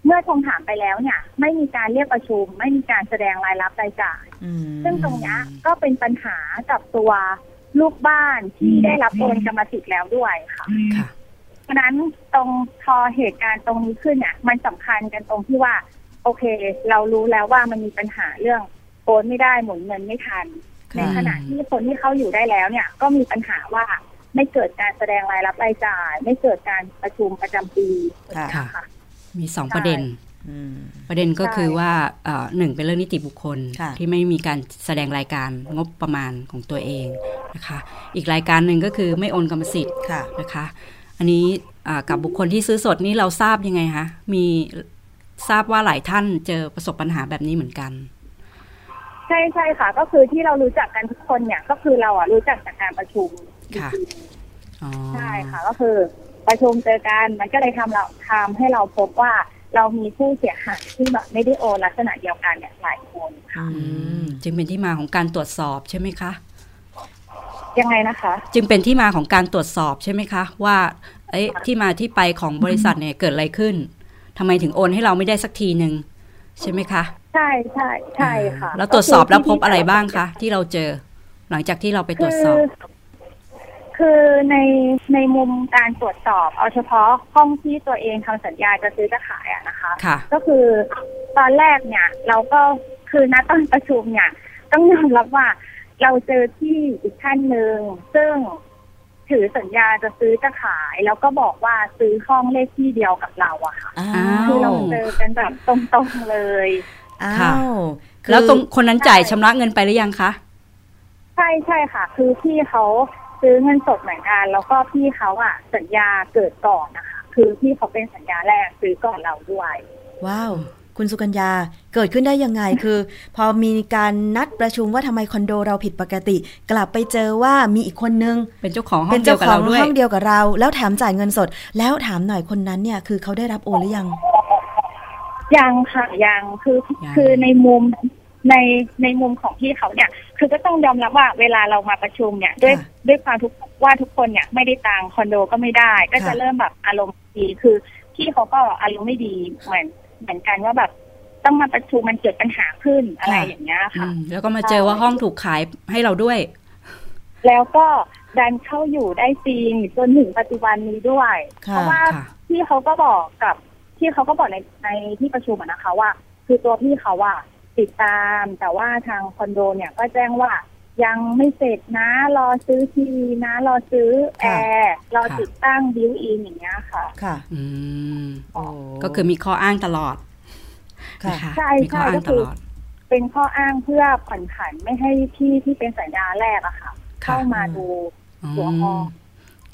Speaker 4: เมื่อทวงถามไปแล้วเนี่ย ไม่มีการเรียกประชุม ไม่มีการแสดงรายรับรายจ่าย
Speaker 2: อืม
Speaker 4: ซึ่งตรงเนี้ยก็เป็นปัญหากับตัวลูกบ้านที่ได้รับโอนกรรมสิทธิ์แล้วด้วยค่ะ
Speaker 3: ค่ะ
Speaker 4: เพราะฉะนั้นตรงพอเหตุการณ์ตรงนี้ขึ้นเนี่ยมันสำคัญกันตรงที่ว่า โอเค เรารู้แล้วว่ามันมีปัญหาเรื่องโอนไม่ได้หมุนเงินไม่ทัน ใน
Speaker 2: ค่ะ
Speaker 4: ขณะที่คนที่เขาอยู่ได้แล้วเนี่ย ก็มีปัญหาว่าไม่เกิดการแสดงรายรับรายจ่าย ไม่เกิดการประชุมประจำปี
Speaker 2: ค่ะ
Speaker 4: อย่างเงี้ยค่ะ
Speaker 3: มีสอง
Speaker 4: ใช่
Speaker 3: ประเด็น
Speaker 2: อืม
Speaker 3: ประเด็นก็
Speaker 4: ใช่
Speaker 3: คือว่าเอ่อหนึ่งเป็นเรื่องนิติบุคคล
Speaker 2: ค่ะ
Speaker 3: ที่ไม่มีการแสดงรายการงบประมาณของตัวเองนะคะ อีกรายการหนึ่งก็คือไม่โอนกรรมสิทธิ์
Speaker 2: ค่ะ
Speaker 3: นะคะ อันนี้อ่ากับบุคคลที่ซื้อสดนี่เราทราบยังไงคะมีทราบว่าหลายท่านเจอประสบปัญหาแบบนี้เหมือนกัน
Speaker 4: ใช่ใช่ค่ะ ก็คือที่เรารู้จักกันทุกคนเนี่ย ก็คือเราอะรู้จักจากการประชุม
Speaker 3: ค่ะอ๋อ
Speaker 4: ใช่ค่ะ ก็คือประชุมเจอกันมันก็เลยทำเราทำให้เราพบว่าเรามีผู้เสียหายที่แบบไม่ได้โอนลักษณะเดียวกันเนี่ยหลายคนค่ะ
Speaker 2: อื
Speaker 3: อื
Speaker 2: ม
Speaker 3: มจึงเป็นที่มาของการตรวจสอบใช่ไหมคะ
Speaker 4: ยังไงนะคะ
Speaker 3: จึงเป็นที่มาของการตรวจสอบใช่ไหมคะ ว่าเอ้ยที่มาที่ไปของบริษัทเนี่ยเกิดอะไรขึ้นทำไมถึงโอนให้เราไม่ได้สักทีหนึ่งใช่ไหมคะ
Speaker 4: ใช่ใช่ใช่ค่ะ
Speaker 3: แล้วตรวจสอบแล้วพบอะไรบ้างคะที่เราเจอ หลังจากที่เราไปตรวจสอบ
Speaker 4: คือคือในในมุมการตรวจสอบ เอาเฉพาะห้องที่ตัวเองทำสัญญาจะซื้อจะขายอะนะคะ
Speaker 3: ค่ะ
Speaker 4: ก็คือตอนแรกเนี่ย เราก็คือณตอนประชุมเนี่ยต้องยอมรับว่า เราเจอที่อีกท่านหนึ่งซึ่งถือสัญญาจะซื้อจะขาย แล้วก็บอกว่าซื้อห้องเลขที่เดียวกับเราอะค่ะ
Speaker 2: อ้า
Speaker 3: อ้าว
Speaker 4: คือเราเจอกันแบบตรงๆเลย
Speaker 2: อ้า
Speaker 3: ค่ะ
Speaker 2: วคือ
Speaker 3: แล้วตรงคนนั้นจ่ายชำระเงินไปหรือยังคะ
Speaker 4: ใช่ใช่ค่ะ คือพี่เขาซื้อเงินสดเหมือนกันแล้วก็พี่เขาอะสัญญาเกิดก่อนนะคะ คือพี่เขาเป็นสัญญาแรกซื้อก่อนเราด้วย
Speaker 2: ว้าว คุณสุกัญญาเกิดขึ้นได้ยังไงคือ พอมีการนัดประชุมว่าทำไมคอนโดเราผิดปกติ กลับไปเจอว่ามีอีกคนนึง
Speaker 3: เป็นเจ้าของห้อ
Speaker 2: เป็
Speaker 3: ง
Speaker 2: น
Speaker 3: เดีย
Speaker 2: เจ้าว
Speaker 3: กับ
Speaker 2: ขอ
Speaker 3: เรา
Speaker 2: ง
Speaker 3: ด้วย
Speaker 2: ห้องเดียวกับเรา แล้วแถมจ่ายเงินสด แล้วถามหน่อยคนนั้นเนี่ย คือเขาได้รับโอนหรือยัง
Speaker 4: ยังค่ะยังคือ
Speaker 3: ยัง
Speaker 4: คือในมุมในในมุมของพี่เขาเนี่ย คือก็ต้องยอมรับว่าเวลาเรามาประชุมเนี่ยด้วย
Speaker 2: ค่ะ
Speaker 4: ด้วยความทุกว่าทุกคนเนี่ยไม่ได้ตังค์คอนโดก็ไม่ได้ ก็จะ
Speaker 2: ค่ะ
Speaker 4: เริ่มแบบอารมณ์ดีคือพี่เขาก็อารมณ์ไม่ดีเหมือน เหมือนกันว่าแบบต้องมาประชุมมันเกิดปัญหาขึ้นอะไรอย่างเงี้ย
Speaker 3: อื
Speaker 4: ค่ะ
Speaker 3: มแล้วก็มาเจอว่าห้องถูกขายให้เราด้วย
Speaker 4: แล้วก็ดันเข้าอยู่ได้จริงจนถึงปัจจุบันนี้ด้วย
Speaker 2: ค่ะ
Speaker 4: เพราะว่า
Speaker 3: ค่ะ
Speaker 4: พี่เขาก็บอกกับพี่เขาก็บอกในในที่ประชุมอะนะคะว่า คือตัวพี่เขาว่าติดตามแต่ว่าทางคอนโดเนี่ยก็แจ้งว่า ยังไม่เสร็จนะ รอซื้อทีวีนะ รอซื้อแอร์
Speaker 2: ค่ะ
Speaker 4: รอ
Speaker 3: ค่ะ
Speaker 4: ติดตั้ง built-in อย่างเงี้ยค่ะ
Speaker 2: ค่ะ
Speaker 3: อืม
Speaker 2: โอ้
Speaker 3: ก็คือมีข้ออ้างตลอด
Speaker 2: ค่ะ
Speaker 3: นะคะ
Speaker 4: ใช่
Speaker 3: มีข้ออ้างใช่
Speaker 4: ก็
Speaker 3: ต
Speaker 4: คือต
Speaker 3: ลอด
Speaker 4: เป็นข้ออ้างเพื่อผ่อนผันไม่ให้ที่ที่เป็นสัญญาแรกอะค่ะ
Speaker 3: ค่ะ
Speaker 4: เข้ามาดูตัวห้อง
Speaker 3: ม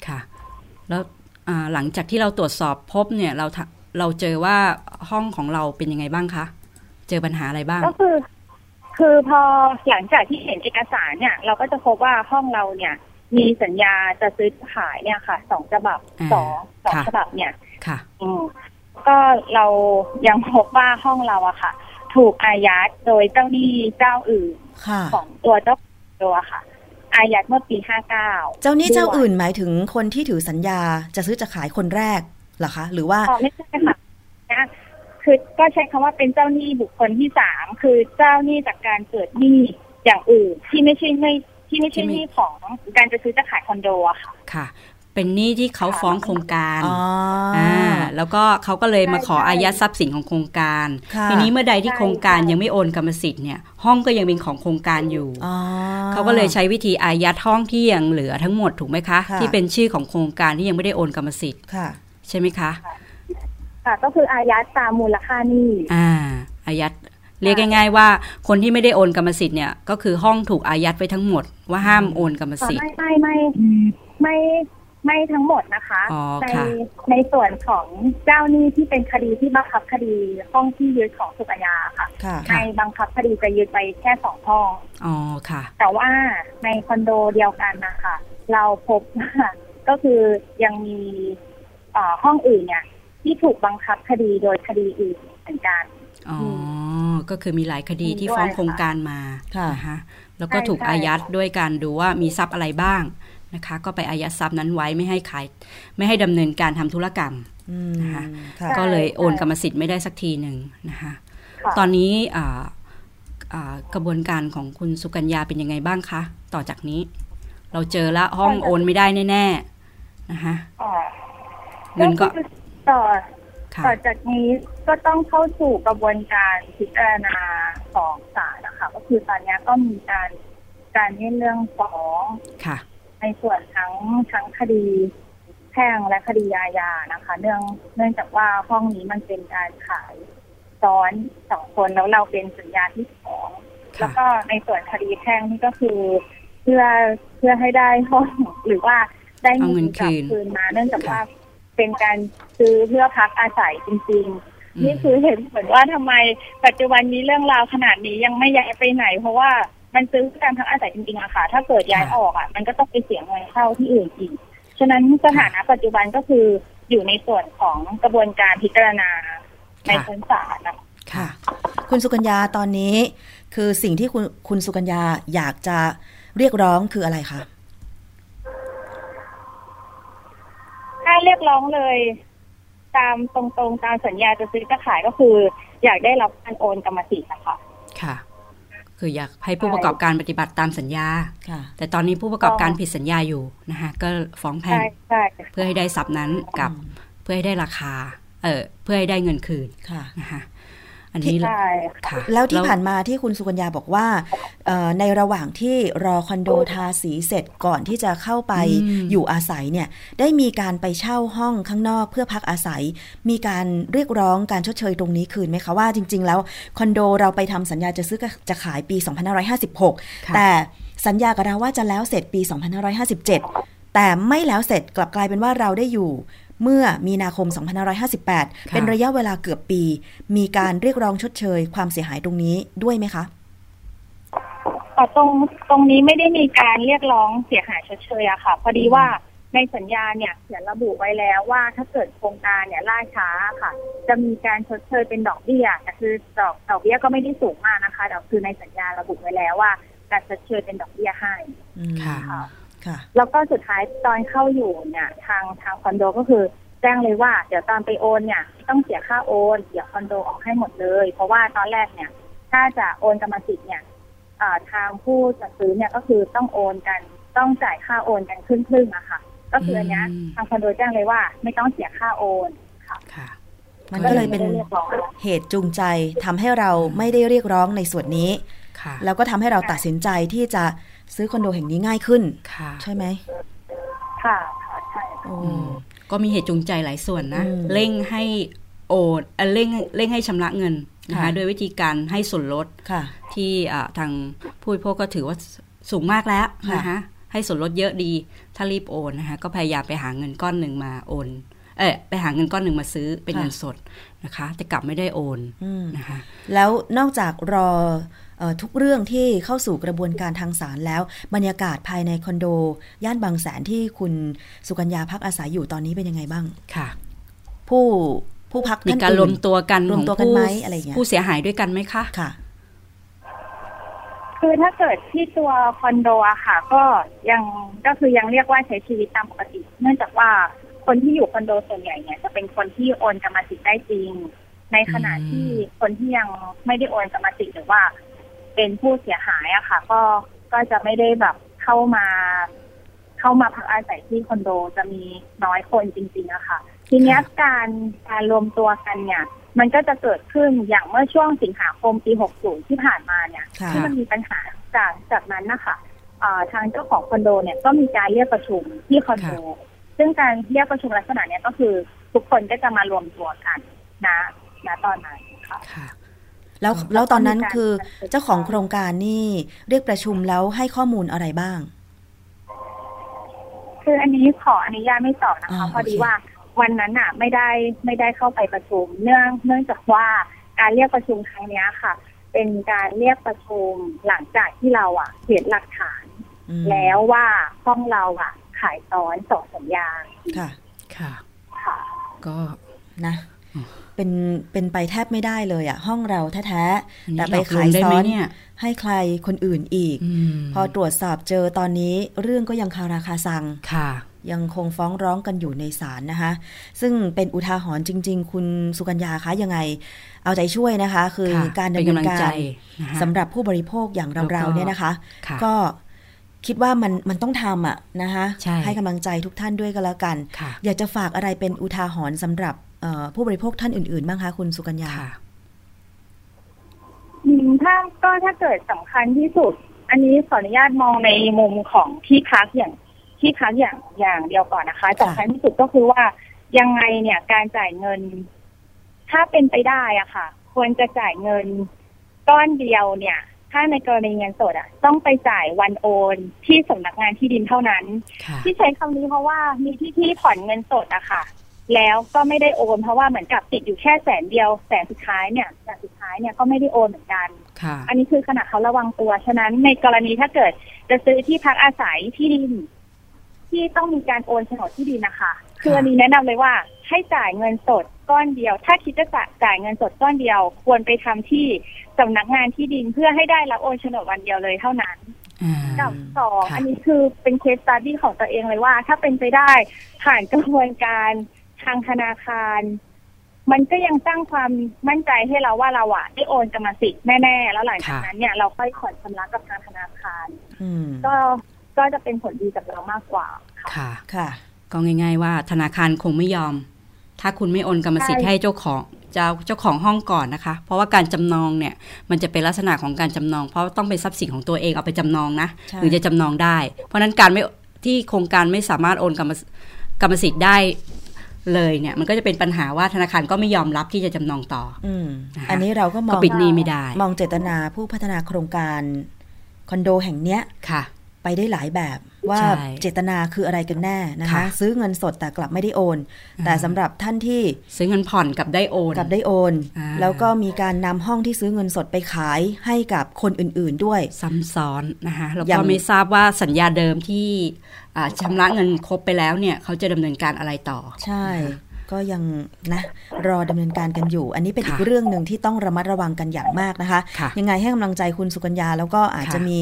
Speaker 3: ค่ะ แล้วอ่าหลังจากที่เราตรวจสอบพบเนี่ยเราทะเราเจอว่าห้องของเราเป็นยังไงบ้างคะ เจอปัญหาอะไรบ้าง
Speaker 4: ก็คือ คือพอหลังจากที่เห็นเอกสารเนี่ย เราก็จะพบว่าห้องเราเนี่ย มีสัญญาจะซื้อขายเนี่ยค่ะสองฉบับ
Speaker 3: อ่า
Speaker 4: สองสอง
Speaker 3: ค่ะ
Speaker 4: ฉบับเนี่ย
Speaker 3: ค่ะ
Speaker 4: อืมก็เรายังพบว่าห้องเราอะค่ะ ถูกอายัดโดยเจ้าหนี้เจ้าอื่น
Speaker 2: ค่ะ
Speaker 4: ของตัวเจ้าตัวค่ะ อายัดเมื่อปีห้าเก้า
Speaker 2: เจ้าหนี้เจ้าอื่นหมายถึงคนที่ถือสัญญาจะซื้อจะขายคนแรกเหรอคะ หรือว่า
Speaker 4: อ๋อไม่ใช่ค่ะนะ คือก็ใช้คำว่าเป็นเจ้าหนี้บุคคลที่สามคือเจ้าหนี้จากการเกิดหนี้อย่างอื่นที่ไม่ใช่ไม่ที่ไม่ใช่
Speaker 3: ที่ไม่
Speaker 4: หนี้ของการจะซื้อจะขายคอนโดอะค่ะ
Speaker 3: ค่ะ เป็นหนี้ที่เขาฟ้องโครงการ
Speaker 2: อ๋ออ
Speaker 3: อ่าแล้วก็เขาก็เลยมาขอ
Speaker 4: ใช่
Speaker 3: อายัดทรัพย์สินของโครงการ
Speaker 2: ค่ะ
Speaker 3: ทีนี้เมื่อใดที่
Speaker 4: ใช่
Speaker 3: โครงการ
Speaker 4: ใช่
Speaker 3: ยังไม่โอนกรรมสิทธิ์เนี่ยห้องก็ยังเป็นของโครงการอยู่
Speaker 2: อ๋อ
Speaker 3: เขาก็เลยใช้วิธีอายัดห้องที่ยังเหลือทั้งหมดถูกไหมคะ
Speaker 2: ค่ะ
Speaker 3: ที่เป็นชื่อของโครงการที่ยังไม่ได้โอนกรรมสิทธิ์
Speaker 2: ค่ะ
Speaker 3: ใช่ไหมคะ
Speaker 4: ค่ะก็คืออายัดตามมูลค่าหนี้
Speaker 3: อ่าอายัดเรียกง่ายๆว่าคนที่ไม่ได้โอนกรรมสิทธิ์เนี่ยก็คือห้องถูกอายัดไปทั้งหมดว่าห้ามโอนกรรมสิทธิ์
Speaker 4: ไม่ไม่ไม่ไม่ไม่ทั้งหมดนะคะ
Speaker 3: อ๋อ
Speaker 4: ใน
Speaker 3: ค่ะ
Speaker 4: ในส่วนของเจ้าหนี้ที่เป็นคดีที่บังคับคดีห้องที่ยึดของสุกัญญาค่ะ
Speaker 2: ค่ะ
Speaker 4: ในบังคับคดีจะยึดไปแค่สองห้อง
Speaker 3: อ๋อค่ะ
Speaker 4: แต่ว่าในคอนโดเดียวกันนะคะเราพบว่าก็คือยังมีเอ่อห้องอื่นเนี่ย ที่ถูกบังคับคดีโดยคดีอื่นเหมือนกัน
Speaker 3: อ๋อ ก็คือมีหลายคดีที่
Speaker 4: ด้วย
Speaker 3: ฟ้องโครงการมา
Speaker 2: ค่ะ
Speaker 3: นะคะแล้วก็
Speaker 4: ใช่
Speaker 3: ถูก
Speaker 4: ใช่
Speaker 3: อายัดด้วยการดูว่ามีทรัพย์อะไรบ้างนะคะ ก็ไปอายัดทรัพย์นั้นไว้ไม่ให้ขาย ไม่ให้ดำเนินการทำธุรกรรม
Speaker 2: อืม
Speaker 3: นะคะ
Speaker 2: ค่ะ
Speaker 3: ก็เลย
Speaker 4: ใช่
Speaker 3: โอนกรรมสิทธิ์ไม่ได้สักทีหนึ่งนะคะ
Speaker 4: ค่ะ
Speaker 3: ตอนนี้อ่าอ่ากระบวนการของคุณสุกัญญาเป็นยังไงบ้างคะ ต่อจากนี้ เราเจอละห้องโอนไม่ได้แน่ๆนะคะ
Speaker 4: อ่า
Speaker 3: เงินก็
Speaker 4: คือ ต่อ
Speaker 3: ค่ะ
Speaker 4: ต่อจากนี้ก็ต้องเข้าสู่กระบวนการพิจารณาของศาลนะคะก็คือตอนนี้ก็มีการการยื่นเรื่องฟ้อง
Speaker 3: ค่ะ
Speaker 4: ในส่วนทั้งทั้งคดีแพ่งและคดีอาญานะคะ เนื่องเนื่องจากว่าห้องนี้มันเป็นการขายซ้อนสองคนแล้วเราเป็นสัญญาที่สองแล้ว
Speaker 3: ค่ะ
Speaker 4: ก็ในส่วนคดีแพ่งนี่ก็คือ เพื่อเพื่อให้ได้ห้องหรือว่าได้
Speaker 3: เอาเงิน
Speaker 4: กลั
Speaker 3: คืน
Speaker 4: คืนมา เนื่องจาก
Speaker 3: ค่ะ
Speaker 4: ว่า เป็นการซื้อเพื่อพักอาศัยจริงๆ นี่คือเห็นเหมือนว่าทำไมปัจจุบันนี้เรื่องราวขนาดนี้ยังไม่ย้ายไปไหน เพราะว่ามันซื้อการพักอาศัยจริงๆอะค่ะ ถ้าเกิดย้ายออกอะมันก็ต้องไปเสียเงินเข้าที่อื่นอีก ฉะนั้นสถานะปัจจุบันก็คืออยู่ในส่วนของกระบวนการพิจารณาในชั้นศาลนะคะ
Speaker 3: ค่ะ
Speaker 2: คุณสุกัญญาตอนนี้ คือสิ่งที่คุณคุณสุกัญญาอยากจะเรียกร้องคืออะไรคะ
Speaker 4: ถ้าเรียกร้องเลย ตามตรงๆตามสัญญาจะซื้อจะขายก็คือ อยากได้รับการโอนกรรมสิทธิ์นะคะ
Speaker 3: ค่ะ คืออยากให้ผู้ประกอบการปฏิบัติตามสัญญา
Speaker 2: ค่ะ
Speaker 3: แต่ตอนนี้ผู้ประกอบการผิดสัญญาอยู่นะคะก็ฟ้องแพ่ง
Speaker 4: ใช่ใช่
Speaker 3: เพื่อให้ได้ทรัพย์นั้นกับเพื่อให้ได้ราคา เออเพื่อให้ได้เงินคืน
Speaker 2: ค่ะ
Speaker 3: นะคะ อันนี้
Speaker 4: ใช่
Speaker 3: ค่ะ
Speaker 2: แล้วที่ผ่านมาที่คุณสุกัญญาบอกว่าเอ่อในระหว่างที่รอคอนโดทาสีเสร็จก่อนที่จะเข้าไป
Speaker 3: อืม
Speaker 2: อยู่อาศัยเนี่ย ได้มีการไปเช่าห้องข้างนอกเพื่อพักอาศัย มีการเรียกร้องการชดเชยตรงนี้คืนไหมคะว่าจริง ๆ แล้วคอนโดเราไปทำสัญญาจะซื้อจะขายปี 2556
Speaker 3: ค่ะ
Speaker 2: แต่สัญญากับเราว่าจะแล้วเสร็จปี 2557 แต่ไม่แล้วเสร็จกลับกลายเป็นว่าเราได้อยู่ เมื่อมีนาคม 2558 เป็นระยะเวลาเกือบปี มีการเรียกร้องชดเชย ความเสียหายตรงนี้ด้วยไหมคะ
Speaker 4: แต่ตรงตรงนี้ไม่ได้มีการเรียกร้องเสียหายชดเชยอะค่ะ พอดีว่าในสัญญาเนี่ยเขียนระบุไว้แล้วว่าถ้าเกิดโครงการเนี่ยล่าช้าค่ะ จะมีการชดเชยเป็นดอกเบี้ยแต่คือดอกดอกเบี้ยก็ไม่ได้สูงมากนะคะแต่คือในสัญญาระบุไว้แล้วว่าการชดเชยเป็นดอกเบี้ยให้
Speaker 2: อืม
Speaker 3: ค่ะ
Speaker 2: ค่ะ
Speaker 4: แล้วก็สุดท้ายตอนเข้าอยู่เนี่ย ทางทางคอนโดก็คือแจ้งเลยว่าเดี๋ยวตอนไปโอนเนี่ยไม่ต้องเสียค่าโอนเดี๋ยวคอนโดออกให้หมดเลย เพราะว่าตอนแรกเนี่ย ถ้าจะโอนกรรมสิทธิ์เนี่ยอ่าทางผู้จัดซื้อเนี่ยก็คือต้องโอนกันต้องจ่ายค่าโอนกันครึ่งครึ่งๆอะค่ะ ก็คืออันเนี้ย
Speaker 3: อืม
Speaker 4: ทางคอนโดแจ้งเลยว่า ไม่ต้องเสียค่าโอน
Speaker 3: ค่ะ
Speaker 2: มันก็เลยเป็น
Speaker 4: ไม่ได้เรียกร้องอะไร
Speaker 2: เหตุจูงใจทำให้เราไม่ได้เรียกร้องในส่วนนี้
Speaker 3: ค่ะ
Speaker 2: แล้วก็ทำให้เราตัดสินใจที่จะ ซื้อคอนโดแห่งนี้ง่ายขึ้น
Speaker 3: ค่ะ
Speaker 2: ใช่ไหม
Speaker 4: ค่ะค่ะใช่
Speaker 2: โอ้
Speaker 3: อืมก็มีเหตุจูงใจหลายส่วนนะ
Speaker 2: อืม
Speaker 3: เร่งให้โอนเอ่อเร่งเร่งให้ชำระเงินนะคะ
Speaker 2: ค่ะ
Speaker 3: โดยวิธีการให้ส่วนลด
Speaker 2: ค่ะ
Speaker 3: ที่อ่าทางผู้บริโภคก็ถือว่าสูงมากแล้ว
Speaker 2: ค่ะ
Speaker 3: นะคะให้ส่วนลดเยอะดี ถ้ารีบโอนนะคะก็พยายามไปหาเงินก้อนหนึ่งมาโอน เออไปหาเงินก้อนหนึ่งมาซื้อเป็นเงินสดนะคะ แต่กลับไม่ได้โอน
Speaker 2: อืม
Speaker 3: นะคะ
Speaker 2: แล้วนอกจากรอเออ ทุกเรื่องที่เข้าสู่กระบวนการทางศาลแล้ว บรรยากาศภายในคอนโด ย่านบางแสนที่คุณสุกัญญาพักอาศัยอยู่ตอนนี้เป็นยังไงบ้าง
Speaker 3: ค่ะ
Speaker 2: ผู้ผู้พัก
Speaker 3: มี
Speaker 2: ท่าน
Speaker 3: การ
Speaker 2: อื่น
Speaker 3: รวมตัวกัน
Speaker 2: รว
Speaker 3: ข
Speaker 2: ม
Speaker 3: อง
Speaker 2: ตัวกัน
Speaker 3: ผู้
Speaker 2: ไหมอะไรอย่างเงี้ย
Speaker 3: ผู้เสียหายด้วยกันไหมคะ
Speaker 2: ค่ะ
Speaker 4: คือถ้าเกิดที่ตัวคอนโดอะค่ะ ก็ยังก็คือยังเรียกว่าใช้ชีวิตตามปกติ เนื่องจากว่าคนที่อยู่คอนโดส่วนใหญ่เนี่ยจะเป็นคนที่โอนกรรมสิทธิ์ได้จริง ในขณะ
Speaker 3: อืม
Speaker 4: ที่คนที่ยังไม่ได้โอนกรรมสิทธิ์หรือว่า เป็นผู้เสียหายอะค่ะ ก็ก็จะไม่ได้แบบเข้ามา เข้ามาพักอาศัยที่คอนโดจะมีน้อยคนจริงๆอะค่ะ ทีเนี้ยการการรวมตัวกันเนี่ยมันก็จะเกิดขึ้นอย่างเมื่อช่วงสิงหาคมปี 60 ที่ผ่านมาเนี่ย
Speaker 2: ค่ะ
Speaker 4: ที่มันมีปัญหาจากจากนั้นนะคะเอ่อทางเจ้าของคอนโดเนี่ยก็มีการเรียกประชุมที่คอนโด ซึ่งการเรียกประชุมลักษณะเนี้ยก็คือ ทุกคนก็จะมารวมตัวกันนะนะตอนนั้นค่ะ
Speaker 3: ค่ะ
Speaker 2: แล้วแล้วตอนนั้น
Speaker 4: ก็มีการ
Speaker 2: คือเจ้าของโครงการนี่เรียกประชุมแล้วให้ข้อมูลอะไรบ้าง
Speaker 4: คืออันนี้ขออนุญาตไม่ตอบนะ
Speaker 2: อ่า
Speaker 4: คะพอดี
Speaker 2: โอเค
Speaker 4: ว่าวันนั้นอะไม่ได้ไม่ได้เข้าไปประชุม เนื่องเนื่องจากว่าการเรียกประชุมครั้งเนี้ยค่ะ เป็นการเรียกประชุมหลังจากที่เราอะเห็นหลักฐาน
Speaker 2: อืม
Speaker 4: แล้วว่าห้องเราอะขายซ้อนต่อสัญญา
Speaker 2: ค่ะ
Speaker 3: ค่ะ
Speaker 4: ค่ะ
Speaker 3: ก็
Speaker 2: นะ
Speaker 3: อืม
Speaker 2: เป็นเป็นไปแทบไม่ได้เลยอะห้องเราแท้
Speaker 3: อัน
Speaker 2: ๆ
Speaker 3: นี้
Speaker 2: แต่
Speaker 3: ห
Speaker 2: ไป
Speaker 3: ลอกลว
Speaker 2: ขางย
Speaker 3: ได้
Speaker 2: ซ้
Speaker 3: ไห
Speaker 2: อ
Speaker 3: ม
Speaker 2: น
Speaker 3: เนี่ย
Speaker 2: ให้ใครคนอื่นอีก
Speaker 3: อืม
Speaker 2: พอตรวจสอบเจอตอนนี้เรื่องก็ยังคาราคาซัง
Speaker 3: ค่ะ
Speaker 2: ยังคงฟ้องร้องกันอยู่ในศาลนะคะ ซึ่งเป็นอุทาหรณ์จริง ๆ คุณสุกัญญาคะยังไง เอาใจช่วยนะคะ คือ
Speaker 3: ค่ะ
Speaker 2: การ
Speaker 3: เป็
Speaker 2: ดำ
Speaker 3: น
Speaker 2: เนิน
Speaker 3: กำลัง
Speaker 2: กา
Speaker 3: ใจ
Speaker 2: ร
Speaker 3: นะคะ
Speaker 2: สำหรับผู้บริโภคอย่าง
Speaker 3: แล้วก็
Speaker 2: เราๆเนี่ยนะคะ
Speaker 3: ค่ะ
Speaker 2: ก็คิดว่ามันมันต้องทำอะนะคะ
Speaker 3: ใช่
Speaker 2: กำลังใจทุกท่านด้วยก็แล้วกัน
Speaker 3: ค่ะ
Speaker 2: อยากจะฝากอะไรเป็นอุทาหรณ์สำหรับเอ่อ ผู้บริโภคท่านอื่นๆบ้างคะคุณสุกัญญา
Speaker 3: ค่ะ
Speaker 4: อืมถ้าก็ถ้าเกิดสำคัญที่สุด อันนี้ขออนุญาตมองในมุมของที่พักอย่างที่พักอย่างอย่างเดียวก่อนนะคะสำคัญที่สุดก็คือว่ายังไงเนี่ยการจ่ายเงิน ถ้าเป็นไปได้อะค่ะ ควรจะจ่ายเงินก้อนเดียวเนี่ย ถ้าในกรณีเงินสดอะต้องไปจ่ายวันโอน ที่สำนักงานที่ดินเท่านั้น
Speaker 3: ค่ะ
Speaker 4: ที่ใช้คำนี้เพราะว่ามีที่ที่ผ่อนเงินสดอะค่ะ แล้วก็ไม่ได้โอนเพราะว่าเหมือนกับติดอยู่แค่แสนเดียวแสนสุดท้ายเนี่ยแสนสุดท้ายเนี่ยก็ไม่ได้โอนเหมือนกัน
Speaker 3: ค่ะ
Speaker 4: อันนี้คือขณะเขาระวังตัว ฉะนั้นในกรณีถ้าเกิดจะซื้อที่พักอาศัยที่ดิน ที่ต้องมีการโอนโฉนดที่ดินนะคะคืออันนี้แนะนำเลยว่าให้จ่ายเงินสดก้อนเดียว ถ้าคิดจะจ่ายเงินสดก้อนเดียว ควรไปทำที่สำนักงานที่ดินเพื่อให้ได้รับโอนโฉนดวันเดียวเลยเท่านั้น
Speaker 3: อ่า
Speaker 4: กับสอง
Speaker 3: ค่ะ
Speaker 4: อันนี้คือเป็น case study ของตัวเองเลยว่า ถ้าเป็นไปได้ผ่านกระบวนการ ทางธนาคาร มันก็ยังสร้างความมั่นใจให้เราว่าเราอะได้โอนกรรมสิทธิ์แน่ๆ แล้วหลังจากนั้นเนี่ยเราค่อยผ่อนชำระกับทางธนาคาร
Speaker 2: อืม
Speaker 4: ก็ก็จะเป็นผลดีกับเรามากกว่าค่ะ
Speaker 3: ค่ะ
Speaker 2: ค่ะ
Speaker 3: ก็ง่าย ๆ ว่าธนาคารคงไม่ยอม ถ้าคุณไม่โอนกรรมสิทธิ์
Speaker 4: ใช่
Speaker 3: ให้เจ้าของเจ้าเจ้าของห้องก่อนนะคะ เพราะว่าการจำนองเนี่ย มันจะเป็นลักษณะของการจำนอง เพราะต้องเป็นทรัพย์สินของตัวเองเอาไปจำนองนะ
Speaker 2: ใช่
Speaker 3: หรือจะจำนองได้ เพราะฉะนั้นการไม่ที่โครงการไม่สามารถโอนกรรมกรรมสิทธิ์ได้ เลยเนี่ยมันก็จะเป็นปัญหาว่าธนาคารก็ไม่ยอมรับที่จะจำนองต่อ
Speaker 2: อืม
Speaker 3: นะคะ
Speaker 2: อันนี้เราก็ม
Speaker 3: ก็
Speaker 2: อง
Speaker 3: ปิดหนี้ไม่ได้
Speaker 2: มองเจตนาผู้พัฒนาโครงการคอนโดแห่งเนี้ย
Speaker 3: ค่ะ
Speaker 2: ไปได้หลายแบบว่า
Speaker 3: ใช่
Speaker 2: เจตนาคืออะไรกันแน่นะคะ
Speaker 3: ค่ะ
Speaker 2: ซื้อเงินสดแต่กลับไม่ได้โอน แต่สำหรับท่านที่
Speaker 3: ซื้อเงินผ่อนกับได้โอน
Speaker 2: กลับได้โอน
Speaker 3: อ่า
Speaker 2: แล้วก็มีการนำห้องที่ซื้อเงินสดไปขายให้กับคนอื่นๆด้วย
Speaker 3: ซ้ำซ้อนนะคะแล้ว
Speaker 2: ยั
Speaker 3: ก็
Speaker 2: ง
Speaker 3: ไม่ทราบว่าสัญญาเดิมที่อ่า ชำระเงินครบไปแล้วเนี่ยเขาจะดำเนินการอะไรต่อ
Speaker 2: ใช่ ก็ยังนะรอดำเนินการกันอยู่ อันนี้เป็นอีก
Speaker 3: ค่ะ
Speaker 2: เรื่องหนึ่งที่ต้องระมัดระวังกันอย่างมากนะคะ
Speaker 3: ค่ะ
Speaker 2: ยังไงให้กำลังใจคุณสุกัญญา แล้วก็อาจ
Speaker 3: ค่ะ
Speaker 2: จะมี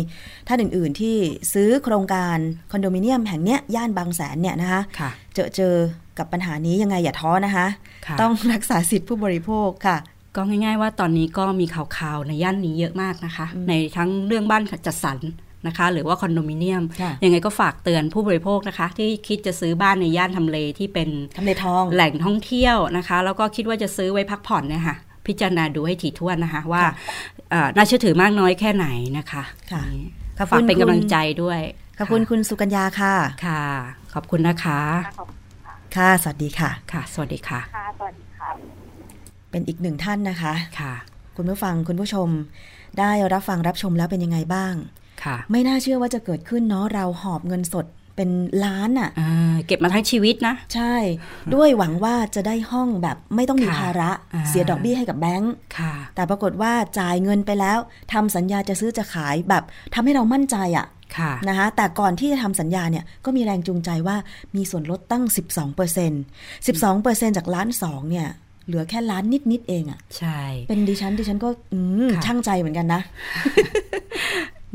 Speaker 2: ท่านอื่น ๆ ที่ซื้อโครงการคอนโดมิเนียมแห่งเนี้ยย่านบางแสนเนี่ยนะคะ
Speaker 3: ค่ะ
Speaker 2: เจอเจอกับปัญหานี้ยังไงอย่าท้อนะคะ
Speaker 3: ค่ะ
Speaker 2: ต้องรักษาสิทธิผู้บริโภคค่ะ
Speaker 3: ก็ง่าย ๆ ว่าตอนนี้ก็มีข่าวๆในย่านนี้เยอะมากนะคะ
Speaker 2: อืม
Speaker 3: ในทั้งเรื่องบ้านจัดสรร นะคะ หรือว่าคอนโดมิเนียม
Speaker 2: ค่ะ
Speaker 3: ยังไงก็ฝากเตือนผู้บริโภคนะคะ ที่คิดจะซื้อบ้านในย่านทำเลที่เป็น
Speaker 2: ทำเลทอง
Speaker 3: แหล่งท่องเที่ยวนะคะ แล้วก็คิดว่าจะซื้อไว้พักผ่อนเนี่ยค่ะ พิจารณาดูให้ถี่ถ้วนนะคะว่า
Speaker 2: ค่ะ
Speaker 3: เอ่อน่าเชื่อถือมากน้อยแค่ไหนนะคะ
Speaker 2: ค่ะ
Speaker 3: นี่
Speaker 2: ขอบ
Speaker 3: ฝา
Speaker 2: คุ
Speaker 3: ก
Speaker 2: ณ
Speaker 3: เป็น
Speaker 2: คุ
Speaker 3: กำ
Speaker 2: ณ
Speaker 3: ลังใจด้วย
Speaker 2: ขอบคุณคุณสุกัญญาค่ะ
Speaker 3: ค่ะ ขอบคุณนะคะ
Speaker 4: ขอบ
Speaker 2: ค่ะ สวัสดีค่ะ
Speaker 3: ค่ะ สวัสดีค่ะ
Speaker 4: ค่ะสวัสดีค่ะ
Speaker 2: เป็นอีกหนึ่งท่านนะคะ
Speaker 3: ค่ะ
Speaker 2: คุณผู้ฟังคุณผู้ชมได้รับฟังรับชมแล้วเป็นยังไงบ้าง
Speaker 3: ค่ะ
Speaker 2: ไม่น่าเชื่อว่าจะเกิดขึ้นเนาะเราหอบเงินสดเป็นล้านอะ่ะ
Speaker 3: อ่าเก็บมาทั้งชีวิตนะ
Speaker 2: ใช่ ด้วยหวังว่าจะได้ห้องแบบไม่ต้องมี
Speaker 3: ค่ะ
Speaker 2: ภาระ
Speaker 3: อ่า
Speaker 2: เสียดอกเบี้ยให้กับแบงก์
Speaker 3: ค่ะ
Speaker 2: แต่ปรากฏว่าจ่ายเงินไปแล้วทำสัญญาจะซื้อจะขายแบบทำให้เรามั่นใจอะ
Speaker 3: ค่ะ
Speaker 2: นะคะแต่ก่อนที่จะทำสัญญาเนี่ยก็มีแรงจูงใจว่ามีส่วนลดตั้ง 12% 12%จากล้านสองเนี่ยเหลือแค่ล้านนิด ๆ เองอะ
Speaker 3: ใช่
Speaker 2: เป็นดิฉันดิฉันก็อืม
Speaker 3: ค่ะ
Speaker 2: ช่างใจเหมือนกันนะ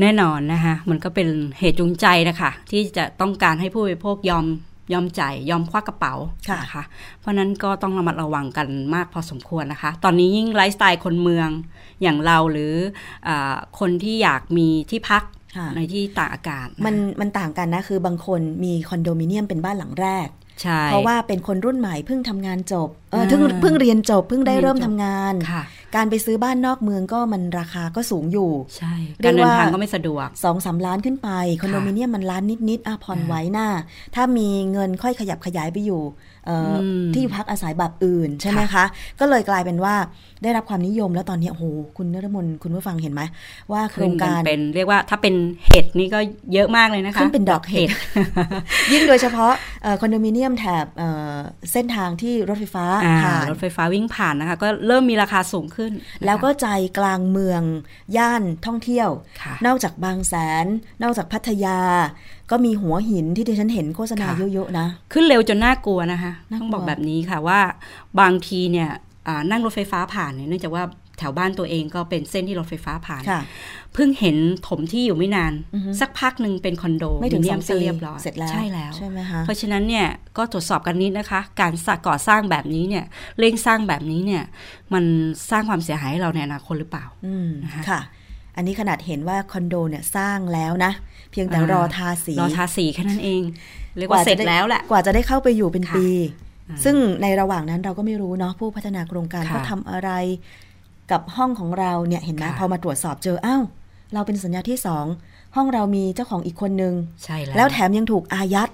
Speaker 3: แน่นอนนะคะมันก็เป็นเหตุจูงใจนะคะที่จะต้องการให้ผู้บริโภคยอมยอมจ่ายยอมควักกระเป๋า
Speaker 2: ค่ะ
Speaker 3: นะคะเพราะนั้นก็ต้องระมัดระวังกันมากพอสมควรนะคะ ตอนนี้ยิ่งไลฟ์สไตล์คนเมืองอย่างเราหรืออาคนที่อยากมีที่พัก
Speaker 2: ค่ะ
Speaker 3: ในที่ตากอากาศะ
Speaker 2: มันมันต่างกันนะ คือบางคนมีคอนโดมิเนียมเป็นบ้านหลังแรก
Speaker 3: ใช่
Speaker 2: เพราะว่าเป็นคนรุ่นใหม่เพิ่งทำงานจบเออ
Speaker 3: อ่า
Speaker 2: เพิ่งเพิ่งเรียนจบเพิ่งได้
Speaker 3: เรียน
Speaker 2: เริ่ม
Speaker 3: จบ
Speaker 2: ทำงาน
Speaker 3: ค่ะ
Speaker 2: การไปซื้อบ้านนอกเมืองก็มันราคาก็สูงอยู่
Speaker 3: ใช่
Speaker 2: เรี
Speaker 3: กายร
Speaker 2: ก
Speaker 3: เดิน
Speaker 2: ว่า
Speaker 3: ทางก็ไม่สะดวก
Speaker 2: สองสามล้านขึ้นไป คอนโดมิเนียมมันล้านนิดๆอะผ่อน
Speaker 3: อ่า
Speaker 2: ไหว้หน้า ถ้ามีเงินค่อยขยับขยายไปอยู่เอ่ออ
Speaker 3: ม
Speaker 2: ที่อยู่พักอาศัยแบบอื่นใช่ไหมคะ ก็เลยกลายเป็นว่าได้รับความนิยมแล้วตอนนี้โอ้โหคุณนรมนคุณผู้ฟังเห็นไหมว่าโคร
Speaker 3: ขึ้น
Speaker 2: ง
Speaker 3: กัน
Speaker 2: การ
Speaker 3: เป็นเรียกว่าถ้าเป็นเห็ดนี่ก็เยอะมากเลยนะคะ
Speaker 2: ขึ้นเป็นดอกเห็ดยิ่งโดยเฉพาะเอ่อคอนโดมิเนียมแถบเอ่อเส้นทางที่รถไฟฟ้า
Speaker 3: อ่า
Speaker 2: ผ่าน
Speaker 3: รถไฟฟ้าวิ่งผ่านนะคะ ก็เริ่มมีราคาสูงขึ้นนะคะ
Speaker 2: แล้วก็ใจกลางเมือง ย่านท่องเที่ยว
Speaker 3: ค่ะ
Speaker 2: นอกจากบางแสน นอกจากพัทยา ก็มีหัวหินที่ดิฉันเห็นโฆษณา
Speaker 3: ค่ะ
Speaker 2: เยอะๆนะ
Speaker 3: ขึ้นเร็วจนน่ากลัวนะคะ
Speaker 2: น่ากลัว
Speaker 3: ต้องบอกแบบนี้ค่ะว่าบางทีเนี่ยอ่านั่งรถไฟฟ้าผ่านเนี่ยเนื่องจากว่า แถวบ้านตัวเองก็เป็นเส้นที่รถไฟฟ้าผ่าน
Speaker 2: ค่ะ
Speaker 3: เพิ่งเห็นถมที่อยู่ไม่นาน
Speaker 2: อือฮึ
Speaker 3: สักพักหนึ่งเป็นคอนโด
Speaker 2: ไม่ถึง
Speaker 3: เนี
Speaker 2: ส
Speaker 3: ย
Speaker 2: อ
Speaker 3: ม
Speaker 2: ง
Speaker 3: ซะ
Speaker 2: ปี
Speaker 3: เรียบร้อย
Speaker 2: เสร็จแล้ว
Speaker 3: ใช่แล้ว
Speaker 2: ใช่ไหมคะ
Speaker 3: เพราะฉะนั้นเนี่ยก็ตรวจสอบกันนิดนะคะ การสร้างก่อสร้างแบบนี้เนี่ยเร่งสร้างแบบนี้เนี่ยมันสร้างความเสียหายให้เราในอนาคตหรือเปล่า
Speaker 2: อืม
Speaker 3: นะคะ
Speaker 2: ค่ะ อันนี้ขนาดเห็นว่าคอนโดเนี่ยสร้างแล้วนะ เพียงแต่
Speaker 3: อ่าร
Speaker 2: อทาสี
Speaker 3: รอทาสีแค่นั้นเองเรียกว่าเสร็จ
Speaker 2: จะได้
Speaker 3: แล้วแหละ
Speaker 2: กว่าจะได้เข้าไปอยู่เป็น
Speaker 3: ค่ะ
Speaker 2: ปี
Speaker 3: อ่า
Speaker 2: ซึ่งในระหว่างนั้นเราก็ไม่รู้เนาะผู้พัฒนาโครงการ
Speaker 3: ค่ะ
Speaker 2: เขาทำอะไร กับห้องของเราเนี่ยเห็นไหม
Speaker 3: ค่ะ
Speaker 2: พอมาตรวจสอบเจออ้าวเราเป็นสัญญาที่สองห้องเรามีเจ้าของอีกคนนึง
Speaker 3: ใช่แล้ว
Speaker 2: แล้วแถมยังถูกอายัด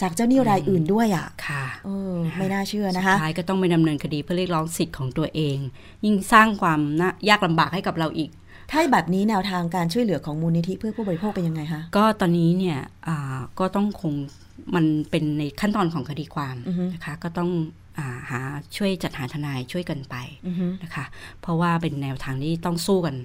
Speaker 2: จากเจ้าหนี้รายอื่นด้วยอะ
Speaker 3: ค่ะ
Speaker 2: เออไม่น่าเชื่อ
Speaker 3: สุ
Speaker 2: นะ
Speaker 3: ด
Speaker 2: คะ
Speaker 3: ท้ายก็ต้องไปดำเนินคดีเพื่อเรียกร้องสิทธิ์ของตัวเอง ยิ่งสร้างความน่ายากลำบากให้กับเราอีก
Speaker 2: ถ้าแบบนี้แนวทางการช่วยเหลือของมูลนิธิเพื่อผู้บริโภคเป็นยังไงคะ
Speaker 3: ก็ตอนนี้เนี่ยอ่าก็ต้องคงมันเป็นในขั้นตอนของคดีความ
Speaker 2: อือฮึ
Speaker 3: นะคะ ก็ต้องอา หาช่วยจัดหาทนายช่วยกันไป
Speaker 2: อือฮึ
Speaker 3: นะคะ เพราะว่าเป็นแนวทางที่ต้องสู้กัน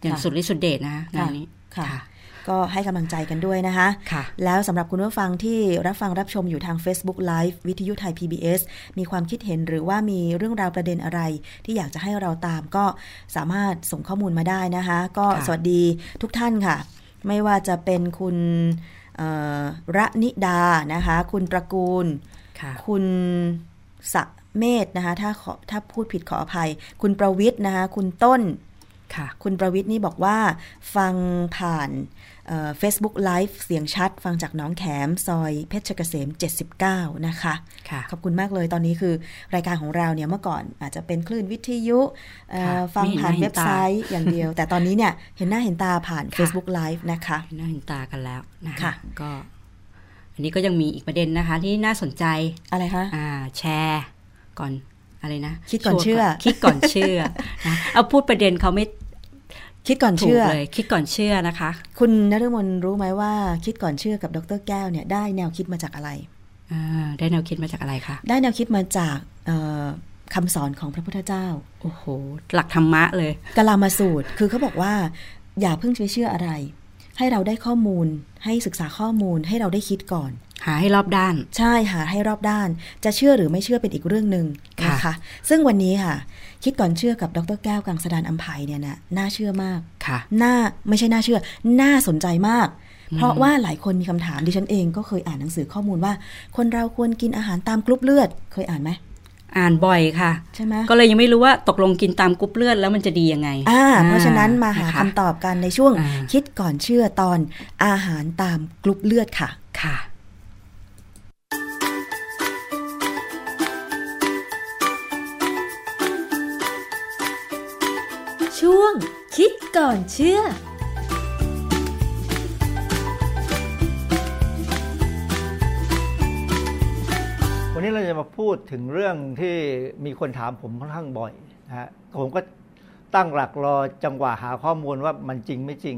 Speaker 3: อย่าง
Speaker 2: ค่ะ
Speaker 3: สุดฤทธิ์สุดเดชนะคะงานนี้
Speaker 2: ค่ะก็ให้กำลังใจกันด้วยนะคะ
Speaker 3: ค่ะ
Speaker 2: แล้วสำหรับคุณผู้ฟังที่รับฟังรับชมอยู่ทาง Facebook Live วิทยุไทย PBS มีความคิดเห็นหรือว่ามีเรื่องราวประเด็นอะไร ที่อยากจะให้เราตามก็สามารถส่งข้อมูลมาได้นะคะ ก็
Speaker 3: ค่ะ
Speaker 2: สวัสดีทุกท่านค่ะ ไม่ว่าจะเป็นคุณเอ่อระนิดานะคะ คุณตระกูล
Speaker 3: ค่ะ
Speaker 2: คุณ สะเมธนะคะถ้าขอถ้าพูดผิดขออภัย คุณประวิทย์นะคะคุณต้น
Speaker 3: ค่ะ
Speaker 2: คุณประวิทย์นี่บอกว่าฟังผ่านเฟซบุ๊กไลฟ์เสียงชัด ฟังจากหน้องแขม ซอยเพชรเกษม 79 นะคะ
Speaker 3: ค่ะ
Speaker 2: ขอบคุณมากเลยตอนนี้คือรายการของเราเนี่ยเมื่อก่อนอาจจะเป็นคลื่นวิทยุเอ่อ
Speaker 3: ค่ะ
Speaker 2: ฟัง
Speaker 3: ไม่เห็น
Speaker 2: ผ่าน
Speaker 3: หน้าเห็น
Speaker 2: เว็บไซต์อย่างเดียว แต่ตอนนี้เนี่ยเห็นหน้าเห็นตาผ่าน
Speaker 3: ค่ะ
Speaker 2: Facebook Live นะคะ
Speaker 3: น่าเห็นตากันแล้วนะคะ
Speaker 2: ค่ะ
Speaker 3: ก็ อันนี้ก็ยังมีอีกประเด็นนะคะ ที่น่าสนใจ
Speaker 2: อะไรคะ
Speaker 3: อ่าแชร์ก่อนอะไรนะ
Speaker 2: คิดก่อนเชื่อ
Speaker 3: คิดก่อนเชื่อนะเอาพูดประเด็นเขาไม่
Speaker 2: คิดก่อน
Speaker 3: ถูก
Speaker 2: เชื่อ
Speaker 3: เลยคิดก่อนเชื่อนะคะ
Speaker 2: คุณนฤมลรู้ไหมว่า คิดก่อนเชื่อกับดรแก้วเนี่ยได้แนวคิดมาจากอะไร
Speaker 3: อ่าได้แนวคิดมาจากอะไรคะ
Speaker 2: ได้แนวคิดมาจากเอ่อคำสอนของพระพุทธเจ้า
Speaker 3: โอ้โห หลักธรรมะเลย
Speaker 2: กลามาสูตร คือเขาบอกว่า อย่าเพิ่งไปเชื่ออะไร ให้เราได้ข้อมูล ให้ศึกษาข้อมูลให้เราได้คิดก่อน
Speaker 3: หาให้รอบด้าน
Speaker 2: ใช่หาให้รอบด้าน จะเชื่อหรือไม่เชื่อเป็นอีกเรื่องหนึ่ง
Speaker 3: ค่ะ
Speaker 2: นะคะซึ่งวันนี้ค่ะ คิดก่อนเชื่อกับดรแก้วกังสดานอัมภัยเนี่ยนะน่าเชื่อมาก
Speaker 3: ค่ะ
Speaker 2: น่าไม่ใช่น่าเชื่อ น่าสนใจมาก เพราะว่าหลายคนมีคำถามดิฉันเองก็เคยอ่านหนังสือข้อมูลว่า คนเราควรกินอาหารตามกรุ๊ปเลือดเคยอ่านไหม
Speaker 3: อ่านบ่อยค่ะ
Speaker 2: ใช่ไหม
Speaker 3: ก็เลยยังไม่รู้ว่าตกลงกินตามกรุ๊ปเลือดแล้วมันจะดียังไง
Speaker 2: อ่าเพราะฉะนั้นมาหาคำตอบกันในช่วง
Speaker 3: อ่า
Speaker 2: คิดก่อนเชื่อตอนอาหารตามกรุ๊ปเลือดค่ะ
Speaker 3: ค่ะ
Speaker 5: ช่วงคิดก่อนเชื่อ นี้เราจะมาพูดถึงเรื่องที่มีคนถามผมค่อนข้างบ่อยนะฮะผมก็ตั้งหลักรอจังหวะหาข้อมูลว่ามันจริงไม่จริง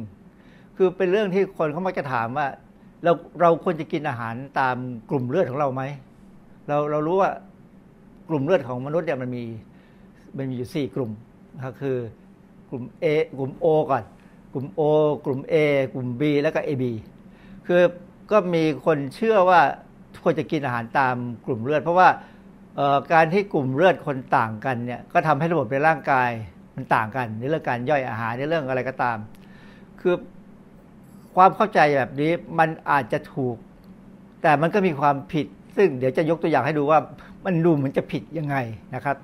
Speaker 5: คือเป็นเรื่องที่คนเขามักจะถามว่า เราเราควรจะกินอาหารตามกลุ่มเลือดของเราไหมเราเรารู้ว่ากลุ่มเลือดของมนุษย์เนี่ยมันมีมันมีอยู่สี่กลุ่มนะคือกลุ่ม A กลุ่ม O ก่อน กลุ่ม O กลุ่ม A กลุ่ม B แล้วก็ AB คือก็มีคนเชื่อว่า ควรจะกินอาหารตามกลุ่มเลือด เพราะว่าการที่กลุ่มเลือดคนต่างกันเนี่ยก็ทำให้ระบบในร่างกายมันต่างกันในเรื่องการย่อยอาหารในเรื่องอะไรก็ตาม คือความเข้าใจแบบนี้มันอาจจะถูก แต่มันก็มีความผิด ซึ่งเดี๋ยวจะยกตัวอย่างให้ดูว่ามันดูเหมือนจะผิดยังไงนะครับ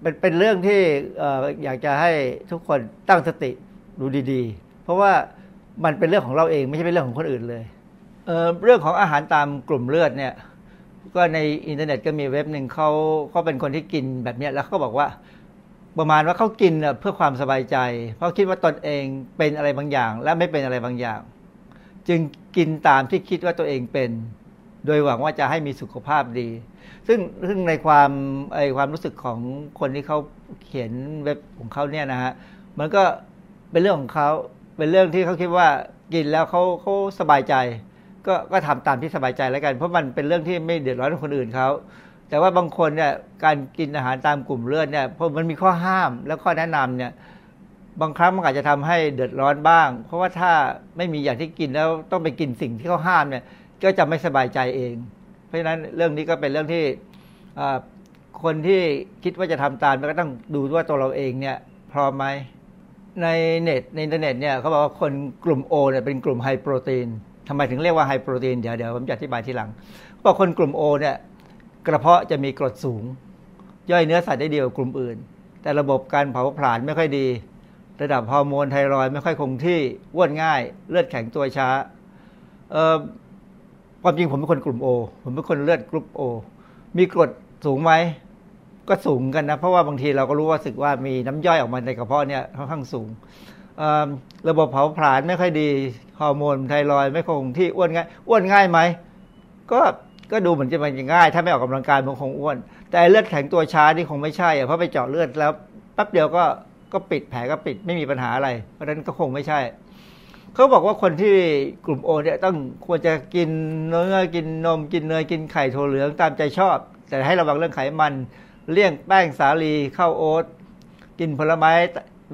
Speaker 5: เป็นเป็นเรื่องที่อยากจะให้ทุกคนตั้งสติดูดีๆ เพราะว่ามันเป็นเรื่องของเราเองไม่ใช่เป็นเรื่องของคนอื่นเลย เเรื่องของอาหารตามกลุ่มเลือดเนี่ย ก็ในอินเทอร์เน็ตก็มีเว็บหนึ่งเขาเขาเป็นคนที่กินแบบนี้แล้วเขาบอกว่าประมาณว่าเขากินเพื่อความสบายใจ เพราะคิดว่าตนเองเป็นอะไรบางอย่าง และไม่เป็นอะไรบางอย่าง จึงกินตามที่คิดว่าตัวเองเป็น โดยหวังว่าจะให้มีสุขภาพดี ซึ่งซึ่งในความไอความรู้สึกของคนที่เขาเขียนเว็บของเขาเนี่ยนะฮะมันก็เป็นเรื่องของเขาเป็นเรื่องที่เขาคิดว่ากินแล้วเขาเขาสบายใจ ก็ก็ทำตามที่สบายใจแล้วกัน เพราะมันเป็นเรื่องที่ไม่เดือดร้อนคนอื่นเขาแต่ว่าบางคนเนี่ยการกินอาหารตามกลุ่มเลือดเนี่ยเพอมันมีข้อห้ามแล้วข้อแนะนำเนี่ยบางครั้งมันอาจจะทำให้เดือดร้อนบ้าง เพราะว่าถ้าไม่มีอย่างที่กินแล้วต้องไปกินสิ่งที่เขาห้ามเนี่ยก็จะไม่สบายใจเอง เพราะฉะนั้นเรื่องนี้ก็เป็นเรื่องที่คนที่คิดว่าจะทำตามก็ต้องดูว่าตัวเราเองเนี่ยพร้อมไหมในเน็ตในอินเทอร์เน็ตเนี่ยเขาบอกว่าคนกลุ่ม O เนี่ยเป็นกลุ่ม high protein ทำไมถึงเรียกว่า high protein เดี๋ยวเดี๋ยวผมจะอธิบายทีหลังบอกคนกลุ่ม O เนี่ยกระเพาะจะมีกรดสูง ย่อยเนื้อสัตว์ได้ดีกว่ากลุ่มอื่น แต่ระบบการเผาผลาญไม่ค่อยดี ระดับฮอร์โมนไทรอยด์ไม่ค่อยคงที่อ้วนง่าย เลือดแข็งตัวช้าความจริงผมเป็นคนกลุ่ม Oผมเป็นคนเลือดกลุ่มโอมีกรดสูงไหมก็สูงกันนะ เพราะว่าบางทีเราก็รู้ว่าสึกว่ามีน้ำย่อยออกมาในกระเพาะเนี่ยค่อนข้างสูง ระบบเผาผลาญไม่ค่อยดีฮอร์โมนไทรอยไม่คงที่อ้วนง่ายอ้วนง่ายไหมก็ก็ดูเหมือนจะมันง่าย ถ้าไม่ออกกำลังกายมันคงอ้วน แต่เลือดแข็งตัวช้านี่คงไม่ใช่เพราะไปเจาะเลือดแล้วแป๊บเดียวก็ก็ปิดแผลก็ปิดไม่มีปัญหาอะไร เพราะฉะนั้นก็คงไม่ใช่ เขาบอกว่าคนที่กลุ่มโอเนี่ยต้องควรจะกินเนื้อกินนมกินเนยกินไข่ถั่วเหลืองตามใจชอบ แต่ให้ระวังเรื่องไขมัน เลี่ยงแป้งสาลีข้าวโอ๊ตกินผลไม้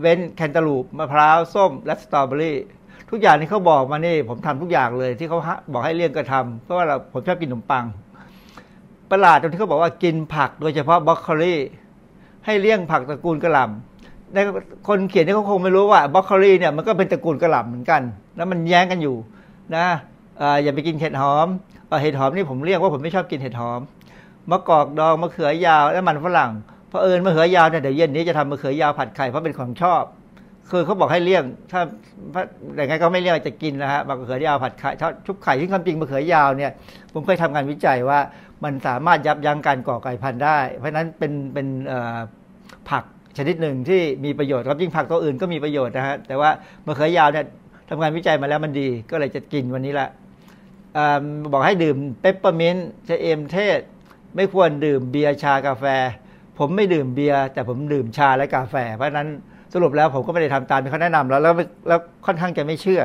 Speaker 5: เว้นแคนตาลูปมะพร้าวส้มและสตรอเบอรี่ทุกอย่างที่เขาบอกมานี่ผมทำทุกอย่างเลยที่เขาบอกให้เลี่ยงก็ทำเพราะว่าเราผมชอบกินขนมปัง ประหลาดตรงที่เขาบอกว่ากินผักโดยเฉพาะบรอกโคลีให้เลี่ยงผักตระกูลกระหล่ำในคนเขียนนี่เขาคงไม่รู้ว่าบรอกโคลีเนี่ยมันก็เป็นตระกูลกระหล่ำเหมือนกัน แล้วมันแย้งกันอยู่นะอย่าไปกินเห็ดหอมเห็ดหอมนี่ผมเรียกว่าผมไม่ชอบกินเห็ดหอมมะกอกดองมะเขือยาวและมันฝรั่ง ราะเอิญมะเขือยาวเนี่ยเดี๋ยวเย็นนี้จะทำมะเขือยาวผัดไข่เพราะเป็นของชอบ คือเขาบอกให้เลี่ยง ถ้าแต่างไงก็ไม่เลี่ยงจะกินนะฮะมะเขือยาวผัดไข่ชุบไข่ที่ความจริงมะเขือยาวเนี่ย ผมเคยทำงานวิจัยว่ามันสามารถยับยั้งการก่อไก่พันธุ์ได้ เพราะฉะนั้นเป็นเป็นผักชนิดหนึ่งที่มีประโยชน์ครับยิ่งผักตัวอื่นก็มีประโยชน์นะฮะแต่ว่ามะเขือยาวเนี่ยทำงานวิจัยมาแล้วมันดี ก็เลยจะกินวันนี้ละบอกให้ดื่มเปปเปอร์มินต์ชะเอมเทศ ไม่ควรดื่มเบียร์ชากาแฟ ผมไม่ดื่มเบียร์แต่ผมดื่มชาและกาแฟ เพราะนั้นสรุปแล้วผมก็ไม่ได้ทำตามที่เขาแนะนำแล้วแล้วแล้วค่อนข้างจะไม่เชื่อ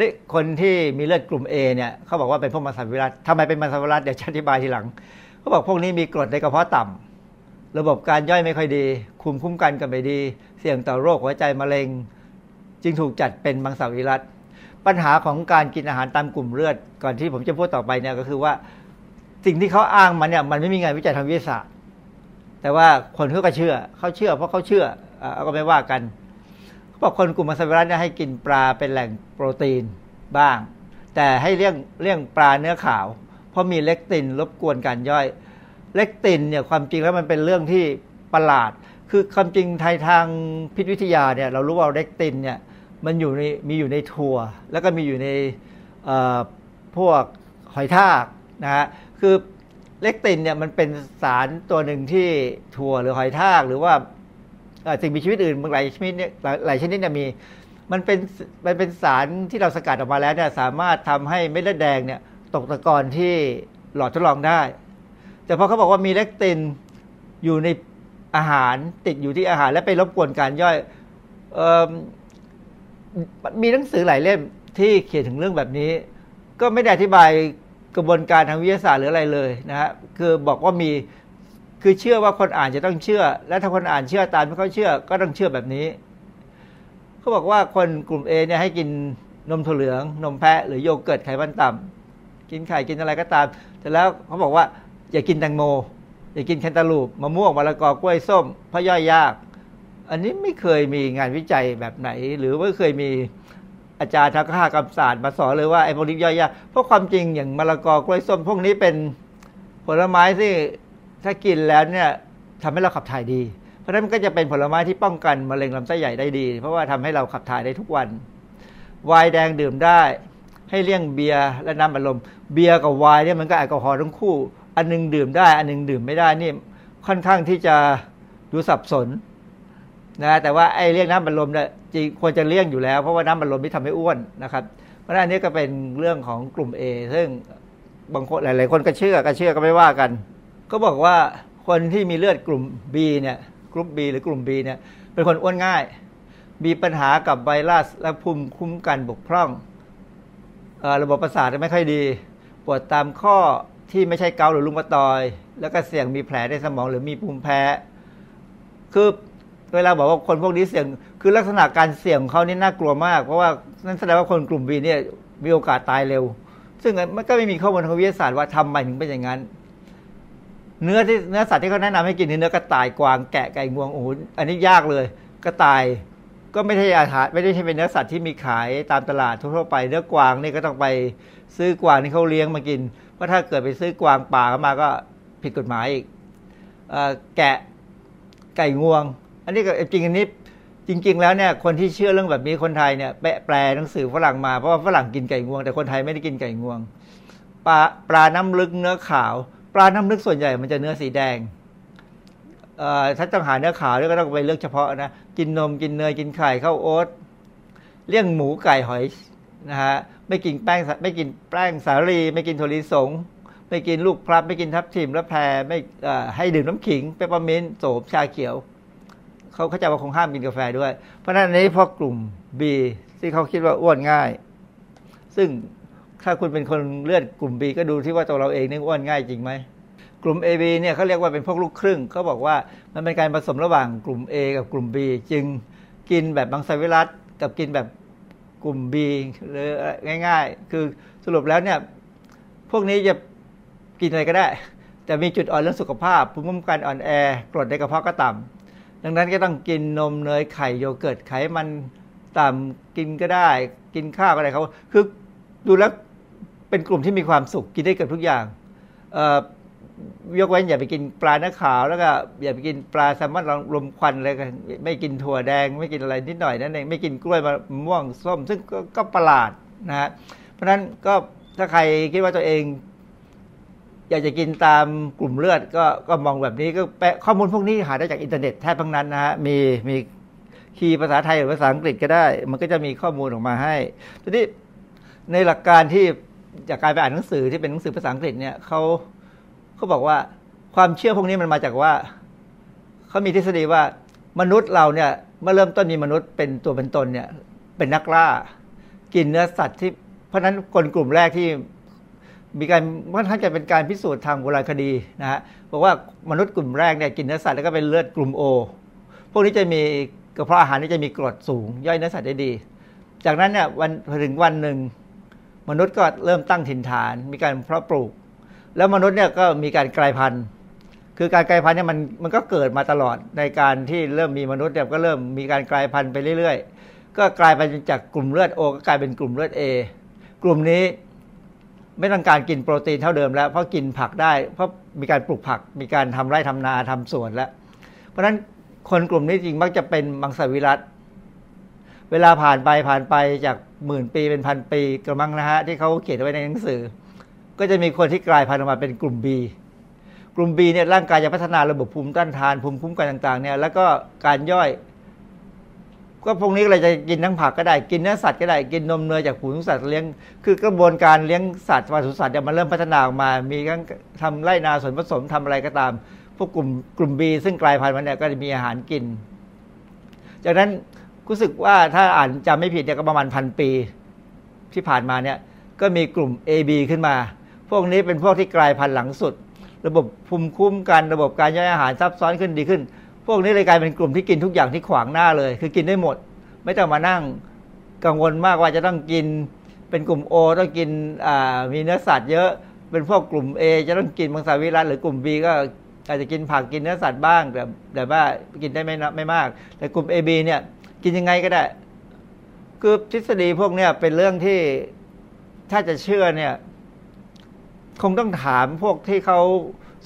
Speaker 5: นี่คนที่มีเลือดกลุ่ม A เนี่ยเขาบอกว่าเป็นพวกมังสวิรัติทำไมเป็นมังสวิรัติเดี๋ยวอธิบายทีหลังเขาบอกพวกนี้มีกรดในกระเพาะต่ำระบบการย่อยไม่ค่อยดี คุมคุ้มกันกันไม่ดี เสี่ยงต่อโรคหัวใจมะเร็ง จึงถูกจัดเป็นมังสวิรัตปัญหาของการกินอาหารตามกลุ่มเลือด ก่อนที่ผมจะพูดต่อไปเนี่ยก็คือว่า สิ่งที่เขาอ้างมาเนี่ยมันไม่มีงานวิจัยทางวิทยาศาสตร์ แต่ว่าคนเขาก็เชื่อเขาเชื่อเพราะเขาเชื่อเอาก็ไม่ว่ากันเขาบอกคนกลุ่มมัสวิรัตเนี่ยให้กินปลาเป็นแหล่งโปรตีนบ้าง แต่ให้เลี่ยงเลี่ยงปลาเนื้อขาว เพราะมีเล็กตินรบกวนการย่อย เล็กตินเนี่ยความจริงแล้วมันเป็นเรื่องที่ประหลาด คือความจริงไทยทางพิษวิทยาเนี่ยเรารู้ว่าเล็กตินเนี่ยมันอยู่ในมีอยู่ในถั่วแล้วก็มีอยู่ในพวกหอยทากนะฮะคือ เล็กตินเนี่ยมันเป็นสารตัวหนึ่งที่ถั่วหรือหอยทากหรือว่าสิ่งมีชีวิตอื่นหลายชนิดเนี่ยหลายชนิดเนี่ยมี มันเป็นมันเป็นสารที่เราสกัดออกมาแล้วเนี่ยสามารถทำให้เม็ดเลือดแดงเนี่ยตกตะกอนที่หลอดทดลองได้แแต่พอเขาบอกว่ามีเลกตินอยู่ในอาหารติดอยู่ที่อาหารและไปรบกวนการย่อยออมีหนังสือหลายเล่มที่เขียนถึงเรื่องแบบนี้ ก็ไม่ได้อธิบาย กระบวนการทางวิทยาศาสตร์หรืออะไรเลยนะฮะคือบอกว่ามีคือเชื่อว่าคนอ่านจะต้องเชื่อ และถ้าคนอ่านเชื่อตามที่เขาเชื่อก็ต้องเชื่อแบบนี้เขาบอกว่าคนกลุ่ม A เนี่ยให้กินนมถั่วเหลือง นมแพะหรือโยเกิร์ตไขมันต่ำกินไข่กินอะไรก็ตาม แต่แล้วเขาบอกว่าอย่ากินแตงโม อย่ากินแคนตาลูปมะม่วงมะละกอกล้วยส้มเพราะย่อยยาก อันนี้ไม่เคยมีงานวิจัยแบบไหน หรือว่าเคยมี อาจารย์ทางค่ากรรมศาสตร์มาสอนเลยว่าไอ้พวกนี้ย่อยยากเพราะความจริงอย่างมะละกอกล้วยส้มพวกนี้เป็นผลไม้ที่ถ้ากินแล้วเนี่ยทำให้เราขับถ่ายดี เพราะฉะนั้นมันก็จะเป็นผลไม้ที่ป้องกันมะเร็งลำไส้ใหญ่ได้ดี เพราะว่าทำให้เราขับถ่ายได้ทุกวันไวน์แดงดื่มได้ ให้เลี่ยงเบียร์และน้ำอัดลมเบียร์กับไวน์เนี่ยมันก็แอลกอฮอล์ทั้งคู่ อันนึงดื่มได้ อันนึงดื่มไม่ได้นี่ค่อนข้างที่จะดูสับสน นะแต่ว่าไอ้เลี่ยงน้ำบัลลมเนี่ยจริงควรจะเลี่ยงอยู่แล้ว เพราะว่าน้ำบัลลมที่ทำให้อ้วนนะครับ เพราะนั้นอันนี้ก็เป็นเรื่องของกลุ่ม A ซึ่งบางคนหลาย ๆ คนก็เชื่อก็เชื่อก็ไม่ว่ากัน ก็บอกว่าคนที่มีเลือดกลุ่ม B เนี่ยกลุ่ม B หรือกลุ่ม B เนี่ยเป็นคนอ้วนง่าย มีปัญหากับไวรัสและภูมิคุ้มกันบกพร่องระบบประสาทไม่ค่อยดีปวดตามข้อที่ไม่ใช่เกาหรือลุงมะตอย แล้วก็เสี่ยงมีแผลในสมองหรือมีภูมิแพ้ คือ เวลาบอกว่าคนพวกนี้เสี่ยง คือลักษณะการเสี่ยงเขานี่น่ากลัวมาก เพราะว่านั่นแสดงว่าคนกลุ่มบีเนี่ยมีโอกาสตายเร็ว ซึ่งมันก็ไม่มีข้อมูลทางวิทยาศาสตร์ว่าทำไมถึงเป็นอย่างนั้น เนื้อที่เนื้อสัตว์ที่เขาแนะนำให้กินเนื้อกระต่ายกวางแกะไก่งวงโอ้โหอันนี้ยากเลยกระต่ายก็ไม่ใช่อาหารไม่ได้ใช่เป็นเนื้อสัตว์ที่มีขายตามตลาดทั่วไปเนื้อกวางนี่ก็ต้องไปซื้อกวางที่เขาเลี้ยงมากินเพราะถ้าเกิดไปซื้อกวางป่าเข้ามาก็ผิดกฎหมายอีกแกะไก่งวง นนี้ก็จริงอันนี้จริง ๆ แล้วเนี่ยคนที่เชื่อเรื่องแบบนี้คนไทยเนี่ยแปลหนังสือฝรั่งมาเพราะว่าฝรั่งกินไก่งวง แต่คนไทยไม่ได้กินไก่งวงปลาปลาน้ำลึกเนื้อขาว ปลาน้ำลึกส่วนใหญ่มันจะเนื้อสีแดงถ้าต้องหาเนื้อขาวก็ต้องไปเลือกเฉพาะนะกินนมกินเนยกินไข่ข้าวโอ๊ตเลี่ยงหมูไก่หอยนะฮะไม่กินแป้งไม่กินแป้งสาลี ไม่กินถั่วลิสงไม่กินลูกพลับไม่กินทับทิมและแพร์ไม่ให้ดื่มน้ำขิงเปปเปอร์มินต์โสมชาเขียว เขาเข้าใจว่าคงห้ามกินกาแฟด้วย เพราะฉะนั้นนี้พอกลุ่ม B ที่เขาคิดว่าอ้วนง่าย ซึ่งถ้าคุณเป็นคนเลือดกลุ่ม B ก็ดูที่ว่าตัวเราเองนี่อ้วนง่ายจริงไหมกลุ่ม AB เนี่ยเขาเรียกว่าเป็นพวกลูกครึ่งเขาบอกว่ามันเป็นการผสมระหว่างกลุ่ม A กับกลุ่ม B จึงกินแบบมังสวิรัติกับกินแบบกลุ่ม B หรือง่าย ๆ คือสรุปแล้วเนี่ยพวกนี้จะกินอะไรก็ได้ แต่มีจุดอ่อนเรื่องสุขภาพภูมิคุ้มกันอ่อนแอกรดในกระเพาะก็ต่ำ ดังนั้นก็ต้องกินนมเนยไข่โยเกิร์ตไขมันต่ำกินก็ได้ กินข้าวอะไรเขาคือดูแล้วเป็นกลุ่มที่มีความสุขกินได้เกือบทุกอย่างยกเว้นอย่าไปกินปลาเนื้อขาวแล้วก็อย่าไปกินปลาแซลมอนลมควันอะไรกันไม่กินถั่วแดง ไม่กินอะไรนิดหน่อยนั่นเองไม่กินกล้วยมะม่วงส้ม ซึ่งก็ประหลาดนะฮะเพราะฉะนั้นก็ถ้าใครคิดว่าตัวเอง อยากจะกินตามกลุ่มเลือดก็ก็มองแบบนี้ก็แปะข้อมูลพวกนี้หาได้จากอินเทอร์เน็ตแทบทั้งนั้นนะฮะมีมีคีย์ภาษาไทยหรือภาษาอังกฤษก็ได้ มันก็จะมีข้อมูลออกมาให้ทีนี้ในหลักการที่จากการไปอ่านหนังสือที่เป็นหนังสือภาษาอังกฤษเนี่ยเขาเขาบอกว่าความเชื่อพวกนี้มันมาจากว่าเขามีทฤษฎีว่ามนุษย์เราเนี่ยเมื่อเริ่มต้นมีมนุษย์เป็นตัวเป็นตนเนี่ย เป็นนักล่า กินเนื้อสัตว์ที่เพราะฉะนั้นคนกลุ่มแรกที่ มีการค่อนข้างจะเป็นการพิสูจน์ทางโบราณคดีนะฮะบอกว่ามนุษย์กลุ่มแรกเนี่ยกินเนื้อสัตว์แล้วก็เป็นเลือดกลุ่มโอพวกนี้จะมีกระเพาะอาหารนี่จะมีกรดสูง ย่อยเนื้อสัตว์ได้ดี จากนั้นเนี่ยวันถึงวันหนึ่งมนุษย์ก็เริ่มตั้งถิ่นฐาน มีการเพาะปลูก แล้วมนุษย์เนี่ยก็มีการกลายพันธุ์ คือการกลายพันธุ์เนี่ยมันมันก็เกิดมาตลอดในการที่เริ่มมีมนุษย์เนี่ยก็เริ่มมีการกลายพันธุ์ไปเรื่อย ๆ ก็กลายไปจากกลุ่มเลือดโอก็กลายเป็นกลุ่มเลือดเอกลุ่มนี้ ไม่ต้องการกินโปรตีนเท่าเดิมแล้ว เพราะกินผักได้ เพราะมีการปลูกผัก มีการทำไร่ทำนาทำสวนแล้ว เพราะฉะนั้นคนกลุ่มนี้จริงมักจะเป็นมังสวิรัตเวลาผ่านไปผ่านไปจากหมื่นปีเป็นพันปีกระมังนะฮะที่เขาเขียนไว้ในหนังสือ ก็จะมีคนที่กลายพันธุ์ออกมาเป็นกลุ่ม B กลุ่ม B เนี่ยร่างกายจะพัฒนาระบบภูมิต้านทานภูมิคุ้มกันต่างๆเนี่ยแล้วก็การย่อย ก็พวกนี้เราจะกินทั้งผักก็ได้กินเนื้อสัตว์ก็ได้กินนมเนยจากฝูงสัตว์เลี้ยง คือกระบวนการเลี้ยงสัตว์ปศุสัตว์เนี่ยมันเริ่มพัฒนาออกมา มีทั้งทำไร่นาส่วนผสมทำอะไรก็ตาม พวกกลุ่มกลุ่มบีซึ่งกลายพันธุ์มันเนี่ยก็จะมีอาหารกิน จากนั้นรู้สึกว่าถ้าอ่านจำไม่ผิดเนี่ยก็ประมาณพันปี ที่ผ่านมาเนี่ยก็มีกลุ่ม AB ขึ้นมา พวกนี้เป็นพวกที่กลายพันธุ์หลังสุด ระบบภูมิคุ้มกันระบบการย่อยอาหารซับซ้อนขึ้นดีขึ้น วกนี้เลยกลายเป็นกลุ่มที่กินทุกอย่างที่ขวางหน้าเลย คือกินได้หมด ไม่ต้องมานั่งกังวลมากว่าจะต้องกิน เป็นกลุ่ม O ต้องกินมีเนื้อสัตว์เยอะเป็นพวกกลุ่ม A จะต้องกินมังสวิรัตหรือกลุ่ม B ก็อาจจะกินผักกินเนื้อสัตว์บ้างแต่แต่ว่ากินได้ไม่ไม่มาก แต่กลุ่ม AB เนี่ยกินยังไงก็ได้ คือทฤษฎีพวกเนี้ยเป็นเรื่องที่ถ้าจะเชื่อเนี่ย คงต้องถามพวกที่เขา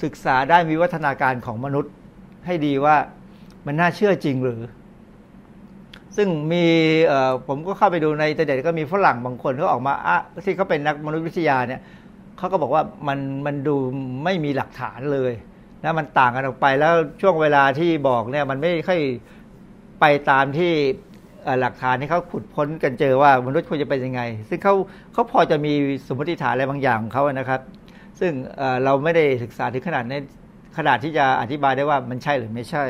Speaker 5: ศึกษาได้วิวัฒนาการของมนุษย์ ให้ดีว่า มันน่าเชื่อจริงหรือ ซึ่งมีผมก็เข้าไปดูในอินเทอร์เน็ตก็มีฝรั่งบางคนเขาออกมาอะที่เขาเป็นนักมนุษยวิทยาเนี่ยเขาก็บอกว่ามันมันดูไม่มีหลักฐานเลยนะมันต่างกันออกไปแล้วช่วงเวลาที่บอกเนี่ยมันไม่ค่อยไปตามที่หลักฐานที่เขาขุดพ้นกันเจอว่ามนุษย์ควรจะเป็นยังไง ซึ่งเขาเขาพอจะมีสมมติฐานอะไรบางอย่างของเขานะครับ ซึ่งเราไม่ได้ศึกษาถึงขนาดในขนาดที่จะอธิบายได้ว่ามันใช่หรือไม่ใช่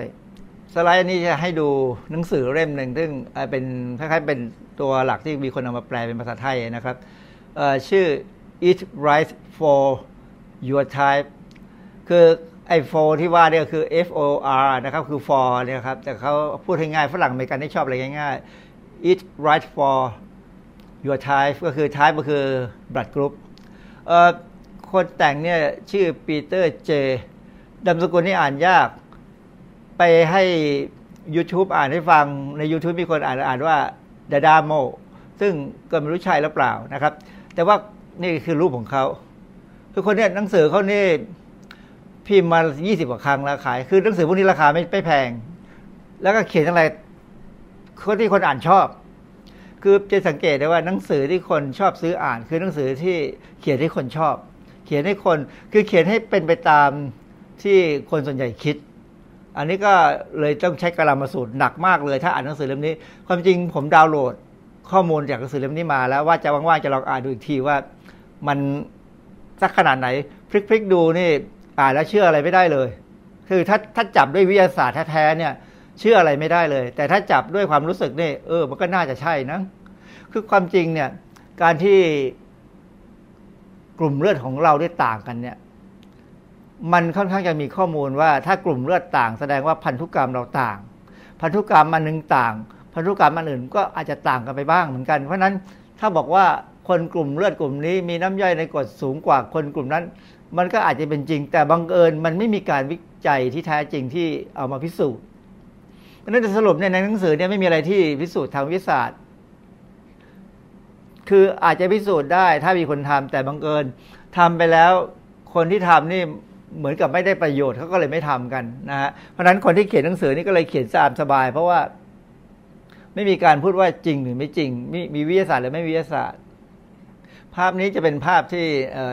Speaker 5: สไลด์นี้จะให้ดูหนังสือเล่มหนึ่งซึ่งเป็นคล้ายๆเป็นตัวหลักที่มีคนเอามาแปลเป็นภาษาไทยนะครับชื่อ Eat Right for Your Type คือไอ้โฟที่ว่าเนี่ยคือ F O R นะครับคือ for เนี่ยครับแต่เขาพูดให้ง่ายฝรั่งอเมริกันที่ชอบอะไรง่ายๆ eat right for your type ก็คือ type ก็คือ blood group คนแต่งเนี่ยชื่อปีเตอร์เจดำสกุลนี่อ่านยาก ไปให้ YouTube อ่านให้ฟังใน YouTube มีคนอ่านอ่านว่าดาดาโมซึ่งก็ไม่รู้ใช่หรือเปล่านะครับ แต่ว่านี่คือรูปของเขาคือคนเนี้ยหนังสือเขานี่พิมพ์มา 20 กว่าครั้งแล้วขาย คือหนังสือพวกนี้ราคาไม่ไม่แพง แล้วก็เขียนอะไรคนที่คนอ่านชอบ คือจะสังเกตได้ว่าหนังสือที่คนชอบซื้ออ่าน คือหนังสือที่เขียนให้คนชอบ เขียนให้คน คือเขียนให้เป็นไปตามที่คนส่วนใหญ่คิด อันนี้ก็เลยต้องใช้กระลามาสูตรหนักมากเลย ถ้าอ่านหนังสือเล่มนี้ ความจริงผมดาวน์โหลดข้อมูลจากหนังสือเล่มนี้มา แล้วว่าจะว่างๆจะลองอ่านดูอีกทีว่ามันสักขนาดไหนพลิกๆดูนี่อ่านแล้วเชื่ออะไรไม่ได้เลย คือถ้าถ้าจับด้วยวิทยาศาสตร์แท้ๆเนี่ย เชื่ออะไรไม่ได้เลย แต่ถ้าจับด้วยความรู้สึกนี่เออ มันก็น่าจะใช่นะคือความจริงเนี่ย การที่กลุ่มเลือดของเราได้ต่างกันเนี่ย มันค่อนข้างจะมีข้อมูลว่าถ้ากลุ่มเลือดต่าง แสดงว่าพันธุกรรมเราต่าง พันธุกรรมมันหนึ่งต่าง พันธุกรรมมันอื่นก็อาจจะต่างกันไปบ้างเหมือนกัน เพราะนั้นถ้าบอกว่าคนกลุ่มเลือดกลุ่มนี้มีน้ำย่อยในกรดสูงกว่าคนกลุ่มนั้น มันก็อาจจะเป็นจริง แต่บังเอิญมันไม่มีการวิจัยที่แท้จริงที่เอามาพิสูจน์เพราะนั้นสรุปเนี่ยในหนังสือเนี่ยไม่มีอะไรที่พิสูจน์ทางวิทยาศาสตร์คืออาจจะพิสูจน์ได้ถ้ามีคนทำแต่บังเอิญทำไปแล้ว คนที่ทำนี่ เหมือนกับไม่ได้ประโยชน์เขาก็เลยไม่ทำกันนะฮะเพราะนั้นคนที่เขียนหนังสือนี่ก็เลยเขียนสะอาดสบาย เพราะว่า ไม่มีการพูดว่าจริงหรือไม่จริง มีมีวิทยาศาสตร์หรือไม่วิทยาศาสตร์ ภาพนี้จะเป็นภาพที่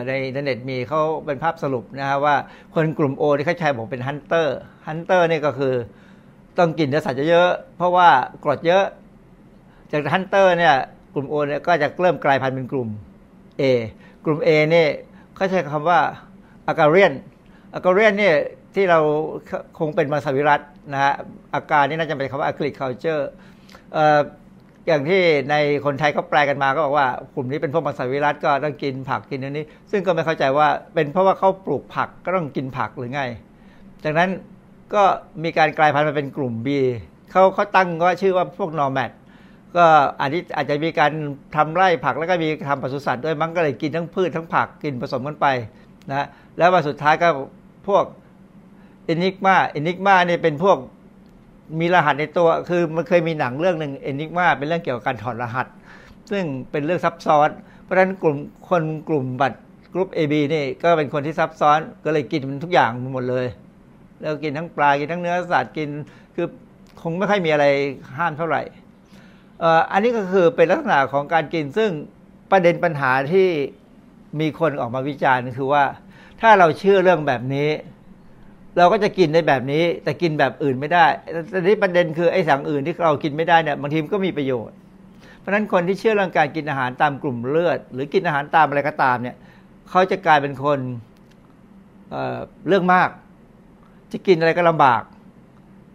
Speaker 5: ในอินเทอร์เน็ตมีเขาเป็นภาพสรุปนะฮะว่าคนกลุ่ม O ที่เขาใช้บอกเป็น hunter hunter นี่ก็คือต้องกินเนื้อสัตว์เยอะเพราะว่ากรดเยอะ จากฮันเตอร์เนี่ยกลุ่มโอเนี่ยก็จะเริ่มกลายพันธุ์เป็นกลุ่ม A กลุ่ม A นี่เขาใช้คำว่าอาการเรียน อาการเรียนเนี่ยที่เราคงเป็นมาสวิรัตนะฮะอาการนี่น่าจะเป็นคำว่า agriculture อย่างที่ในคนไทยเขาแปลกันมาก็บอกว่ากลุ่มนี้เป็นพวกมังสวิรัตก็ต้องกินผักกินอันนี้ ซึ่งก็ไม่เข้าใจว่าเป็นเพราะว่าเขาปลูกผักก็ต้องกินผักหรือไงจากนั้นก็มีการกลายพันธุ์มาเป็นกลุ่ม B เขาเขาตั้งก็ชื่อว่าพวก nomad ก็อันนี้อาจจะมีการทำไร่ผักแล้วก็มีทำปศุสัตว์ด้วยมั้งก็เลยกินทั้งพืชทั้งผักกินผสมกันไปนะแล้วมาสุดท้ายก็ พวก enigma enigma เนี่ยเป็นพวกมีรหัสในตัว คือมันเคยมีหนังเรื่องหนึ่ง Enigma เป็นเรื่องเกี่ยวกับการถอดรหัส ซึ่งเป็นเรื่องซับซ้อน เพราะฉะนั้นกลุ่มคนกลุ่มบัตรกลุ่ม AB นี่ก็เป็นคนที่ซับซ้อนก็เลยกินมันทุกอย่างหมดเลย แล้วกินทั้งปลา กินทั้งเนื้อสัตว์กินคือคงไม่ค่อยมีอะไรห้ามเท่าไหร่อันนี้ก็คือเป็นลักษณะของการกินซึ่งประเด็นปัญหาที่มีคนออกมาวิจารณ์คือว่า ถ้าเราเชื่อเรื่องแบบนี้ เราก็จะกินในแบบนี้ แต่กินแบบอื่นไม่ได้แต่ที่ประเด็นคือไอ้สั่งอื่นที่เรากินไม่ได้เนี่ยบางทีมันก็มีประโยชน์ เพราะฉะนั้นคนที่เชื่อเรื่องการกินอาหารตามกลุ่มเลือด หรือกินอาหารตามอะไรก็ตามเนี่ยเขาจะกลายเป็นคนเเรื่องมาก จะกินอะไรก็ลำบาก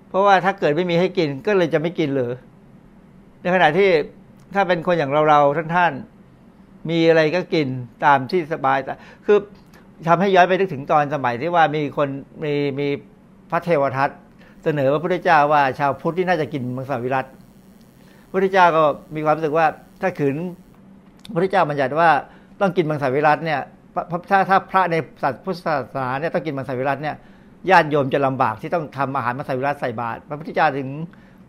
Speaker 5: เพราะว่าถ้าเกิดไม่มีให้กินก็เลยจะไม่กินเลยในขณะที่ถ้าเป็นคนอย่างเราเราท่านท่านมีอะไรก็กินตามที่สบายแต่คือ ทำให้ย้อนไปนึกถึงตอนสมัยที่ว่ามีคนมีมีพระเทวทัตเสนอว่าพระพุทธเจ้าว่า ชาวพุทธที่น่าจะกินมังสวิรัตพระพุทธเจ้าก็มีความรู้สึกว่าถ้าขืนพระพุทธเจ้าบัญญัติว่าต้องกินมังสวิรัตเนี่ยถ้าถ้าพระในศาสพุทธศาสนาเนี่ยต้องกินมังสวิรัตเนี่ยญาติโยมจะลำบากที่ต้องทำอาหารมังสวิรัตใส่บาตรพระพุทธเจ้าถึง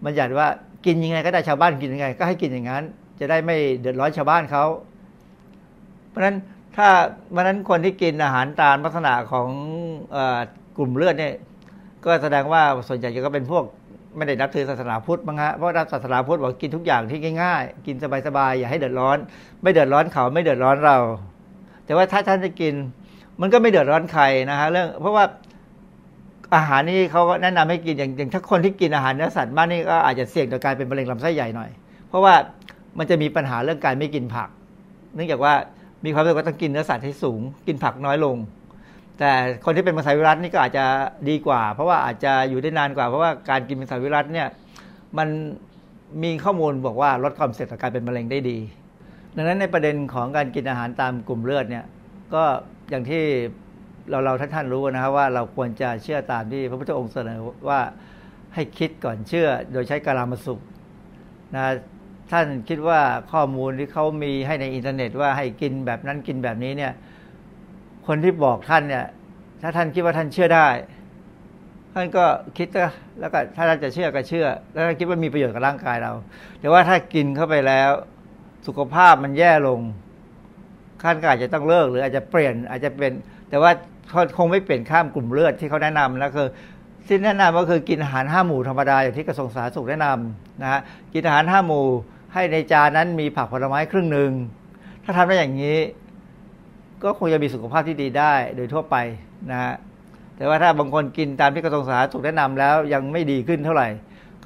Speaker 5: บัญญัติว่ากินยังไงก็ได้ชาวบ้านกินยังไง ก็ให้กินอย่างนั้น จะได้ไม่เดือดร้อนชาวบ้านเขา เพราะฉะนั้น ถ้าเพราะนั้นคนที่กินอาหารตามลักษณะของอกลุ่มเลือดเนี่ยก็แสดงว่าส่วนใหญ่ก็เป็นพวกไม่ได้นับถือศาสนาพุทธมั้งฮะเพราะศาสนาพุทธบอกกินทุกอย่างที่ง่ายๆ กินสบายๆอย่าให้เดือดร้อน ไม่เดือดร้อนเขาไม่เดือดร้อนเรา แต่ว่าถ้าท่านจะกิน มันก็ไม่เดือดร้อนใครนะฮะเรื่อง เพราะว่าอาหารนี่เขาก็แนะนำให้กินอย่างอย่างถ้าคนที่กินอาหารเนื้อสัตว์มากนี่ก็อาจจะเสี่ยงต่อการเป็นมะเร็งลำไส้ใหญ่หน่อย เพราะว่ามันจะมีปัญหาเรื่องการไม่กินผัก เนื่องจากว่า มีความรู้สึกว่าต้องกินเนื้อสัตว์ให้สูง กินผักน้อยลง แต่คนที่เป็นมังสวิรัตนี่ก็อาจจะดีกว่า เพราะว่าอาจจะอยู่ได้นานกว่า เพราะว่าการกินมังสวิรัตเนี่ยมันมีข้อมูลบอกว่าลดความเสี่ยงต่อการเป็นมะเร็งได้ดี ดังนั้นในประเด็นของการกินอาหารตามกลุ่มเลือดเนี่ยก็อย่างที่เราเราท่านท่านรู้นะครับว่าเราควรจะเชื่อตามที่พระพุทธองค์เสนอว่าให้คิดก่อนเชื่อ โดยใช้กาลามาสุขนะ ท่านคิดว่าข้อมูลที่เขามีให้ในอินเทอร์เน็ตว่าให้กินแบบนั้นกินแบบนี้เนี่ย คนที่บอกท่านเนี่ย ถ้าท่านคิดว่าท่านเชื่อได้ ท่านก็คิดแล้วก็ถ้าท่านจะเชื่อก็เชื่อ แล้วท่าคิดว่ามีประโยชน์กับร่างกายเรา แต่ว่าถ้ากินเข้าไปแล้ว สุขภาพมันแย่ลงท่านก็อาจจะต้องเลิกหรืออาจจะเปลี่ยนอาจจะเป็น แต่ว่าเขาคงไม่เปลี่ยนข้ามกลุ่มเลือดที่เขาแนะนำแล้วคือที่แนะนำก็คือกินอาหารห้าหมู่ธรรมดาอย่างที่กระทรวงสาธารณสุขแนะนำนะฮะกินอาหารห้าหมู่ ให้ในจานนั้นมีผักผลไม้ครึ่งหนึ่ง ถ้าทำได้อย่างนี้ ก็คงจะมีสุขภาพที่ดีได้โดยทั่วไปนะฮะแต่ว่าถ้าบางคนกินตามที่กระทรวงสาธารณสุขแนะนำแล้วยังไม่ดีขึ้นเท่าไหร่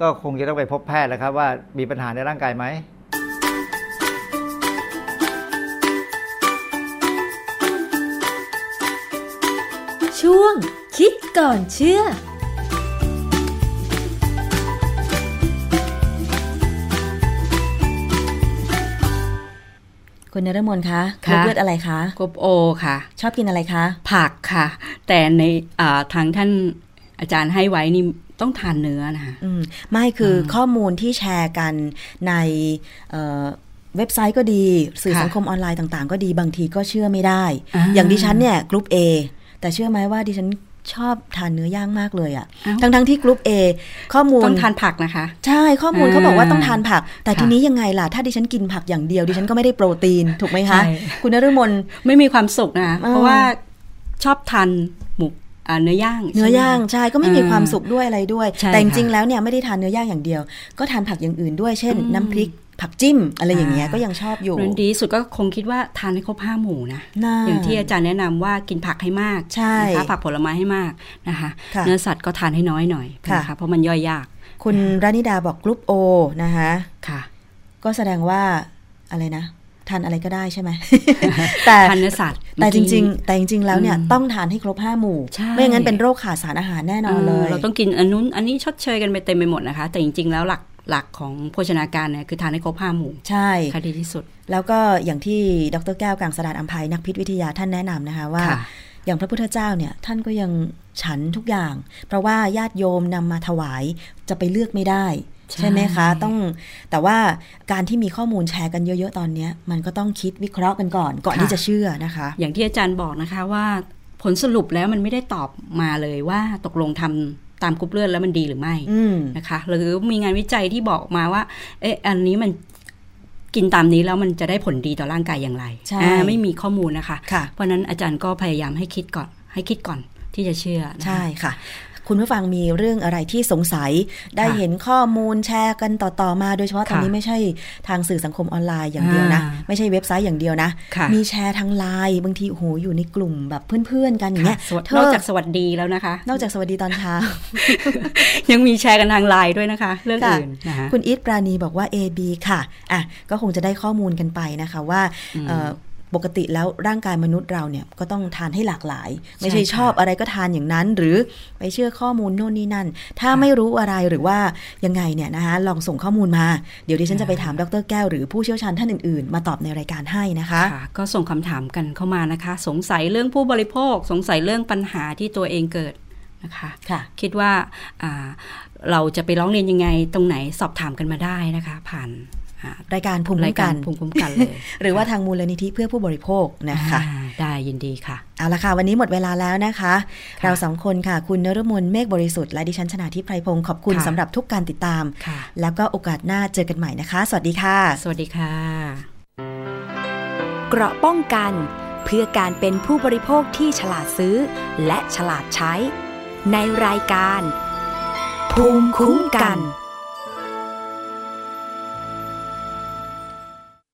Speaker 5: ก็คงจะต้องไปพบแพทย์แล้วครับว่ามีปัญหาในร่างกายไหม
Speaker 6: ช่วงคิดก่อนเชื่อ
Speaker 2: คุณนรมนคะกรุ๊ปเลือดอะไรคะ
Speaker 3: กรุ๊ป O ค่ะ
Speaker 2: ชอบกินอะไรคะ
Speaker 3: ผักค่ะ แต่ในทางท่านอาจารย์ให้ไว้นี่ต้องทานเนื้อนะคะ
Speaker 2: ไม่คือข้อมูลที่แชร์กันในเว็บไซต์ก็ดี สื่อสังคมออนไลน์ต่าง ๆ ก็ดีบางทีก็เชื่อไม่ได้อย่างดิฉันเนี่ยกรุ๊ป A แต่เชื่อไหมว่าดิฉัน ชอบทานเนื้อย่างมากเลยอะ่ะ ทั้งทั้งที่กรุ๊ป A ข้อมูล
Speaker 3: ต้องทานผักนะคะ
Speaker 2: ใช่ข้อมูลเขาบอกว่าต้องทานผัก แต่ทีนี้ยังไงล่ะ ถ้าดิฉันกินผักอย่างเดียว ดิฉันก็ไม่ได้โปรตีนถูกไหมคะ คุณนฤมล
Speaker 3: ไม่มีความสุขนะเพราะว่าชอบทานหมูเนื้อย่าง
Speaker 2: เนื้อย่างใช่ก็ไม่มีความสุขด้วยอะไรด้วย แต่จริงๆแล้วเนี่ยไม่ได้ทานเนื้อย่างอย่างเดียว ก็ทานผักอย่างอื่นด้วย เช่น น้ำพริก ผักจิ้มอะไรอย่างเงี้ยก็ยังชอบอยู่
Speaker 3: ดีสุดก็คงคิดว่าทานให้ครบห้าหมู่นะอย่างที่อาจารย์แนะนำว่ากินผักให้มาก
Speaker 2: ใช่
Speaker 3: นะคะผักผลไม้ให้มากนะคะเนื้อสัตว์ก็ทานให้น้อยหน่อยนะคะเพราะมันย่อยยาก
Speaker 2: คุณรานิดาบอกกรุ๊ปโอนะคะ
Speaker 3: ค่ะ
Speaker 2: ก็แสดงว่าอะไรนะทานอะไรก็ได้ใช่ไหม
Speaker 3: แต่ทานเนื้อสัตว์
Speaker 2: แต่จริง ๆ แต่จริง ๆ แล้วเนี่ยต้องทานให้ครบห้าหมู่ ไม่งั้นเป็นโรคขาดสารอาหารแน่นอนเลย
Speaker 3: เราต้องกินอันนู้นอันนี้ชดเชยกันไปเต็มไปหมดนะคะ แต่จริง ๆ แล้วหลัก หลักของโภชนาการเนี่ยคือทานให้ครบห้าหมู่
Speaker 2: ใช่
Speaker 3: ค่ะดีที่สุด
Speaker 2: แล้วก็อย่างที่ดรแก้วกังสดานอัมภัยนักพิษวิทยาท่านแนะนำนะคะว่า อย่างพระพุทธเจ้าเนี่ยท่านก็ยังฉันทุกอย่าง เพราะว่าญาติโยมนำมาถวายจะไปเลือกไม่ได้ใช่ไหมคะต้องแต่ว่าการที่มีข้อมูลแชร์กันเยอะ ๆ ตอนนี้มันก็ต้องคิดวิเคราะห์กันก่อน ก่อนที่จะเชื่อนะคะ
Speaker 3: อย่างที่อาจารย์บอกนะคะว่าผลสรุปแล้วมันไม่ได้ตอบมาเลยว่าตกลงทำ ตามกรุ๊ปเลือดแล้วมันดีหรือไม่นะคะ หรือมีงานวิจัยที่บอกมาว่า เอ๊ะ อันนี้มันกินตามนี้แล้วมันจะได้ผลดีต่อร่างกายอย่างไร
Speaker 2: ใช่
Speaker 3: ไม่มีข้อมูลนะคะคะเพราะนั้นอาจารย์ก็พยายามให้คิดก่อน ให้คิดก่อนที่จะเชื่อ
Speaker 2: ใช่ค่ะ คุณผู้ฟังมีเรื่องอะไรที่สงสัย ได้เห็นข้อมูลแชร์กันต่อๆมา โดยเฉพาะตอนนี้ไม่ใช่ทางสื่อสังคมออนไลน์อย่างเดียวนะ ไม่ใช่เว็บไซต์อย่างเดียวนะ
Speaker 3: ค่ะ
Speaker 2: มีแชร์ทางไลน์บางทีโอ้โหอยู่ในกลุ่มแบบเพื่อนๆกันอย่างเงี้ย
Speaker 3: ค่ะสวัส
Speaker 2: เธ
Speaker 3: นอก
Speaker 2: อ
Speaker 3: จากสวัสดีแล้วนะคะ
Speaker 2: นอกจากสวัสดีตอนเช้า
Speaker 3: ยังมีแชร์กันทางไลน์ด้วยนะคะ เรื่อง
Speaker 2: ค่ะ
Speaker 3: อื่นนะคะ
Speaker 2: คุณอีทปราณีบอกว่า A B ค่ะอะก็คงจะได้ข้อมูลกันไปนะคะว่าเอ่อ ปกติแล้วร่างกายมนุษย์เราเนี่ยก็ต้องทานให้หลากหลาย ไม่ใช่
Speaker 3: ใช่ค่ะ
Speaker 2: ชอบอะไรก็ทานอย่างนั้น หรือไปเชื่อข้อมูลโน่นนี่นั่น ถ้าไม่รู้อะไรหรือว่ายังไงเนี่ยนะคะลองส่งข้อมูลมา เดี๋ยวดิฉันจะไปถามดรแก้วหรือผู้เชี่ยวชาญท่านอื่นๆ มาตอบในรายการให้นะคะ
Speaker 3: ค่ะก็ส่งคำถามกันเข้ามานะคะ สงสัยเรื่องผู้บริโภค สงสัยเรื่องปัญหาที่ตัวเองเกิดนะคะ
Speaker 2: ค่ะ
Speaker 3: คิดว่าอ่าเราจะไปร้องเรียนยังไงตรงไหนสอบถามกันมาได้นะคะ ผ่านอ่า รา
Speaker 2: ยการภูมิ
Speaker 3: รา
Speaker 2: คุ้
Speaker 3: ย
Speaker 2: ม
Speaker 3: กา
Speaker 2: กั
Speaker 3: ร
Speaker 2: น
Speaker 3: ภูมิคุ้มกันเลย
Speaker 2: หรือว่าทางมูลนิธิเพื่อผู้บริโภคนะคะ
Speaker 3: อ่าได้ยินดีค่ะ
Speaker 2: เอาละค่ะ วันนี้หมดเวลาแล้วนะคะ
Speaker 3: ค่ะ
Speaker 2: เราสองคนค่ะ คุณนรมนเมฆบริสุทธิ์และดิฉันชนาทิพไพรพงศ์ขอบคุณ
Speaker 3: ค่ะ
Speaker 2: สำหรับทุกการติดตาม
Speaker 3: ค่ะ
Speaker 2: แล้วก็โอกาสหน้าเจอกันใหม่นะคะ สวัสดีค่ะ
Speaker 3: สวัสดีค่ะ
Speaker 1: เกราะป้องกัน เพื่อการเป็นผู้บริโภคที่ฉลาดซื้อ และฉลาดใช้ ในรายการ ภูมิคุ้มกัน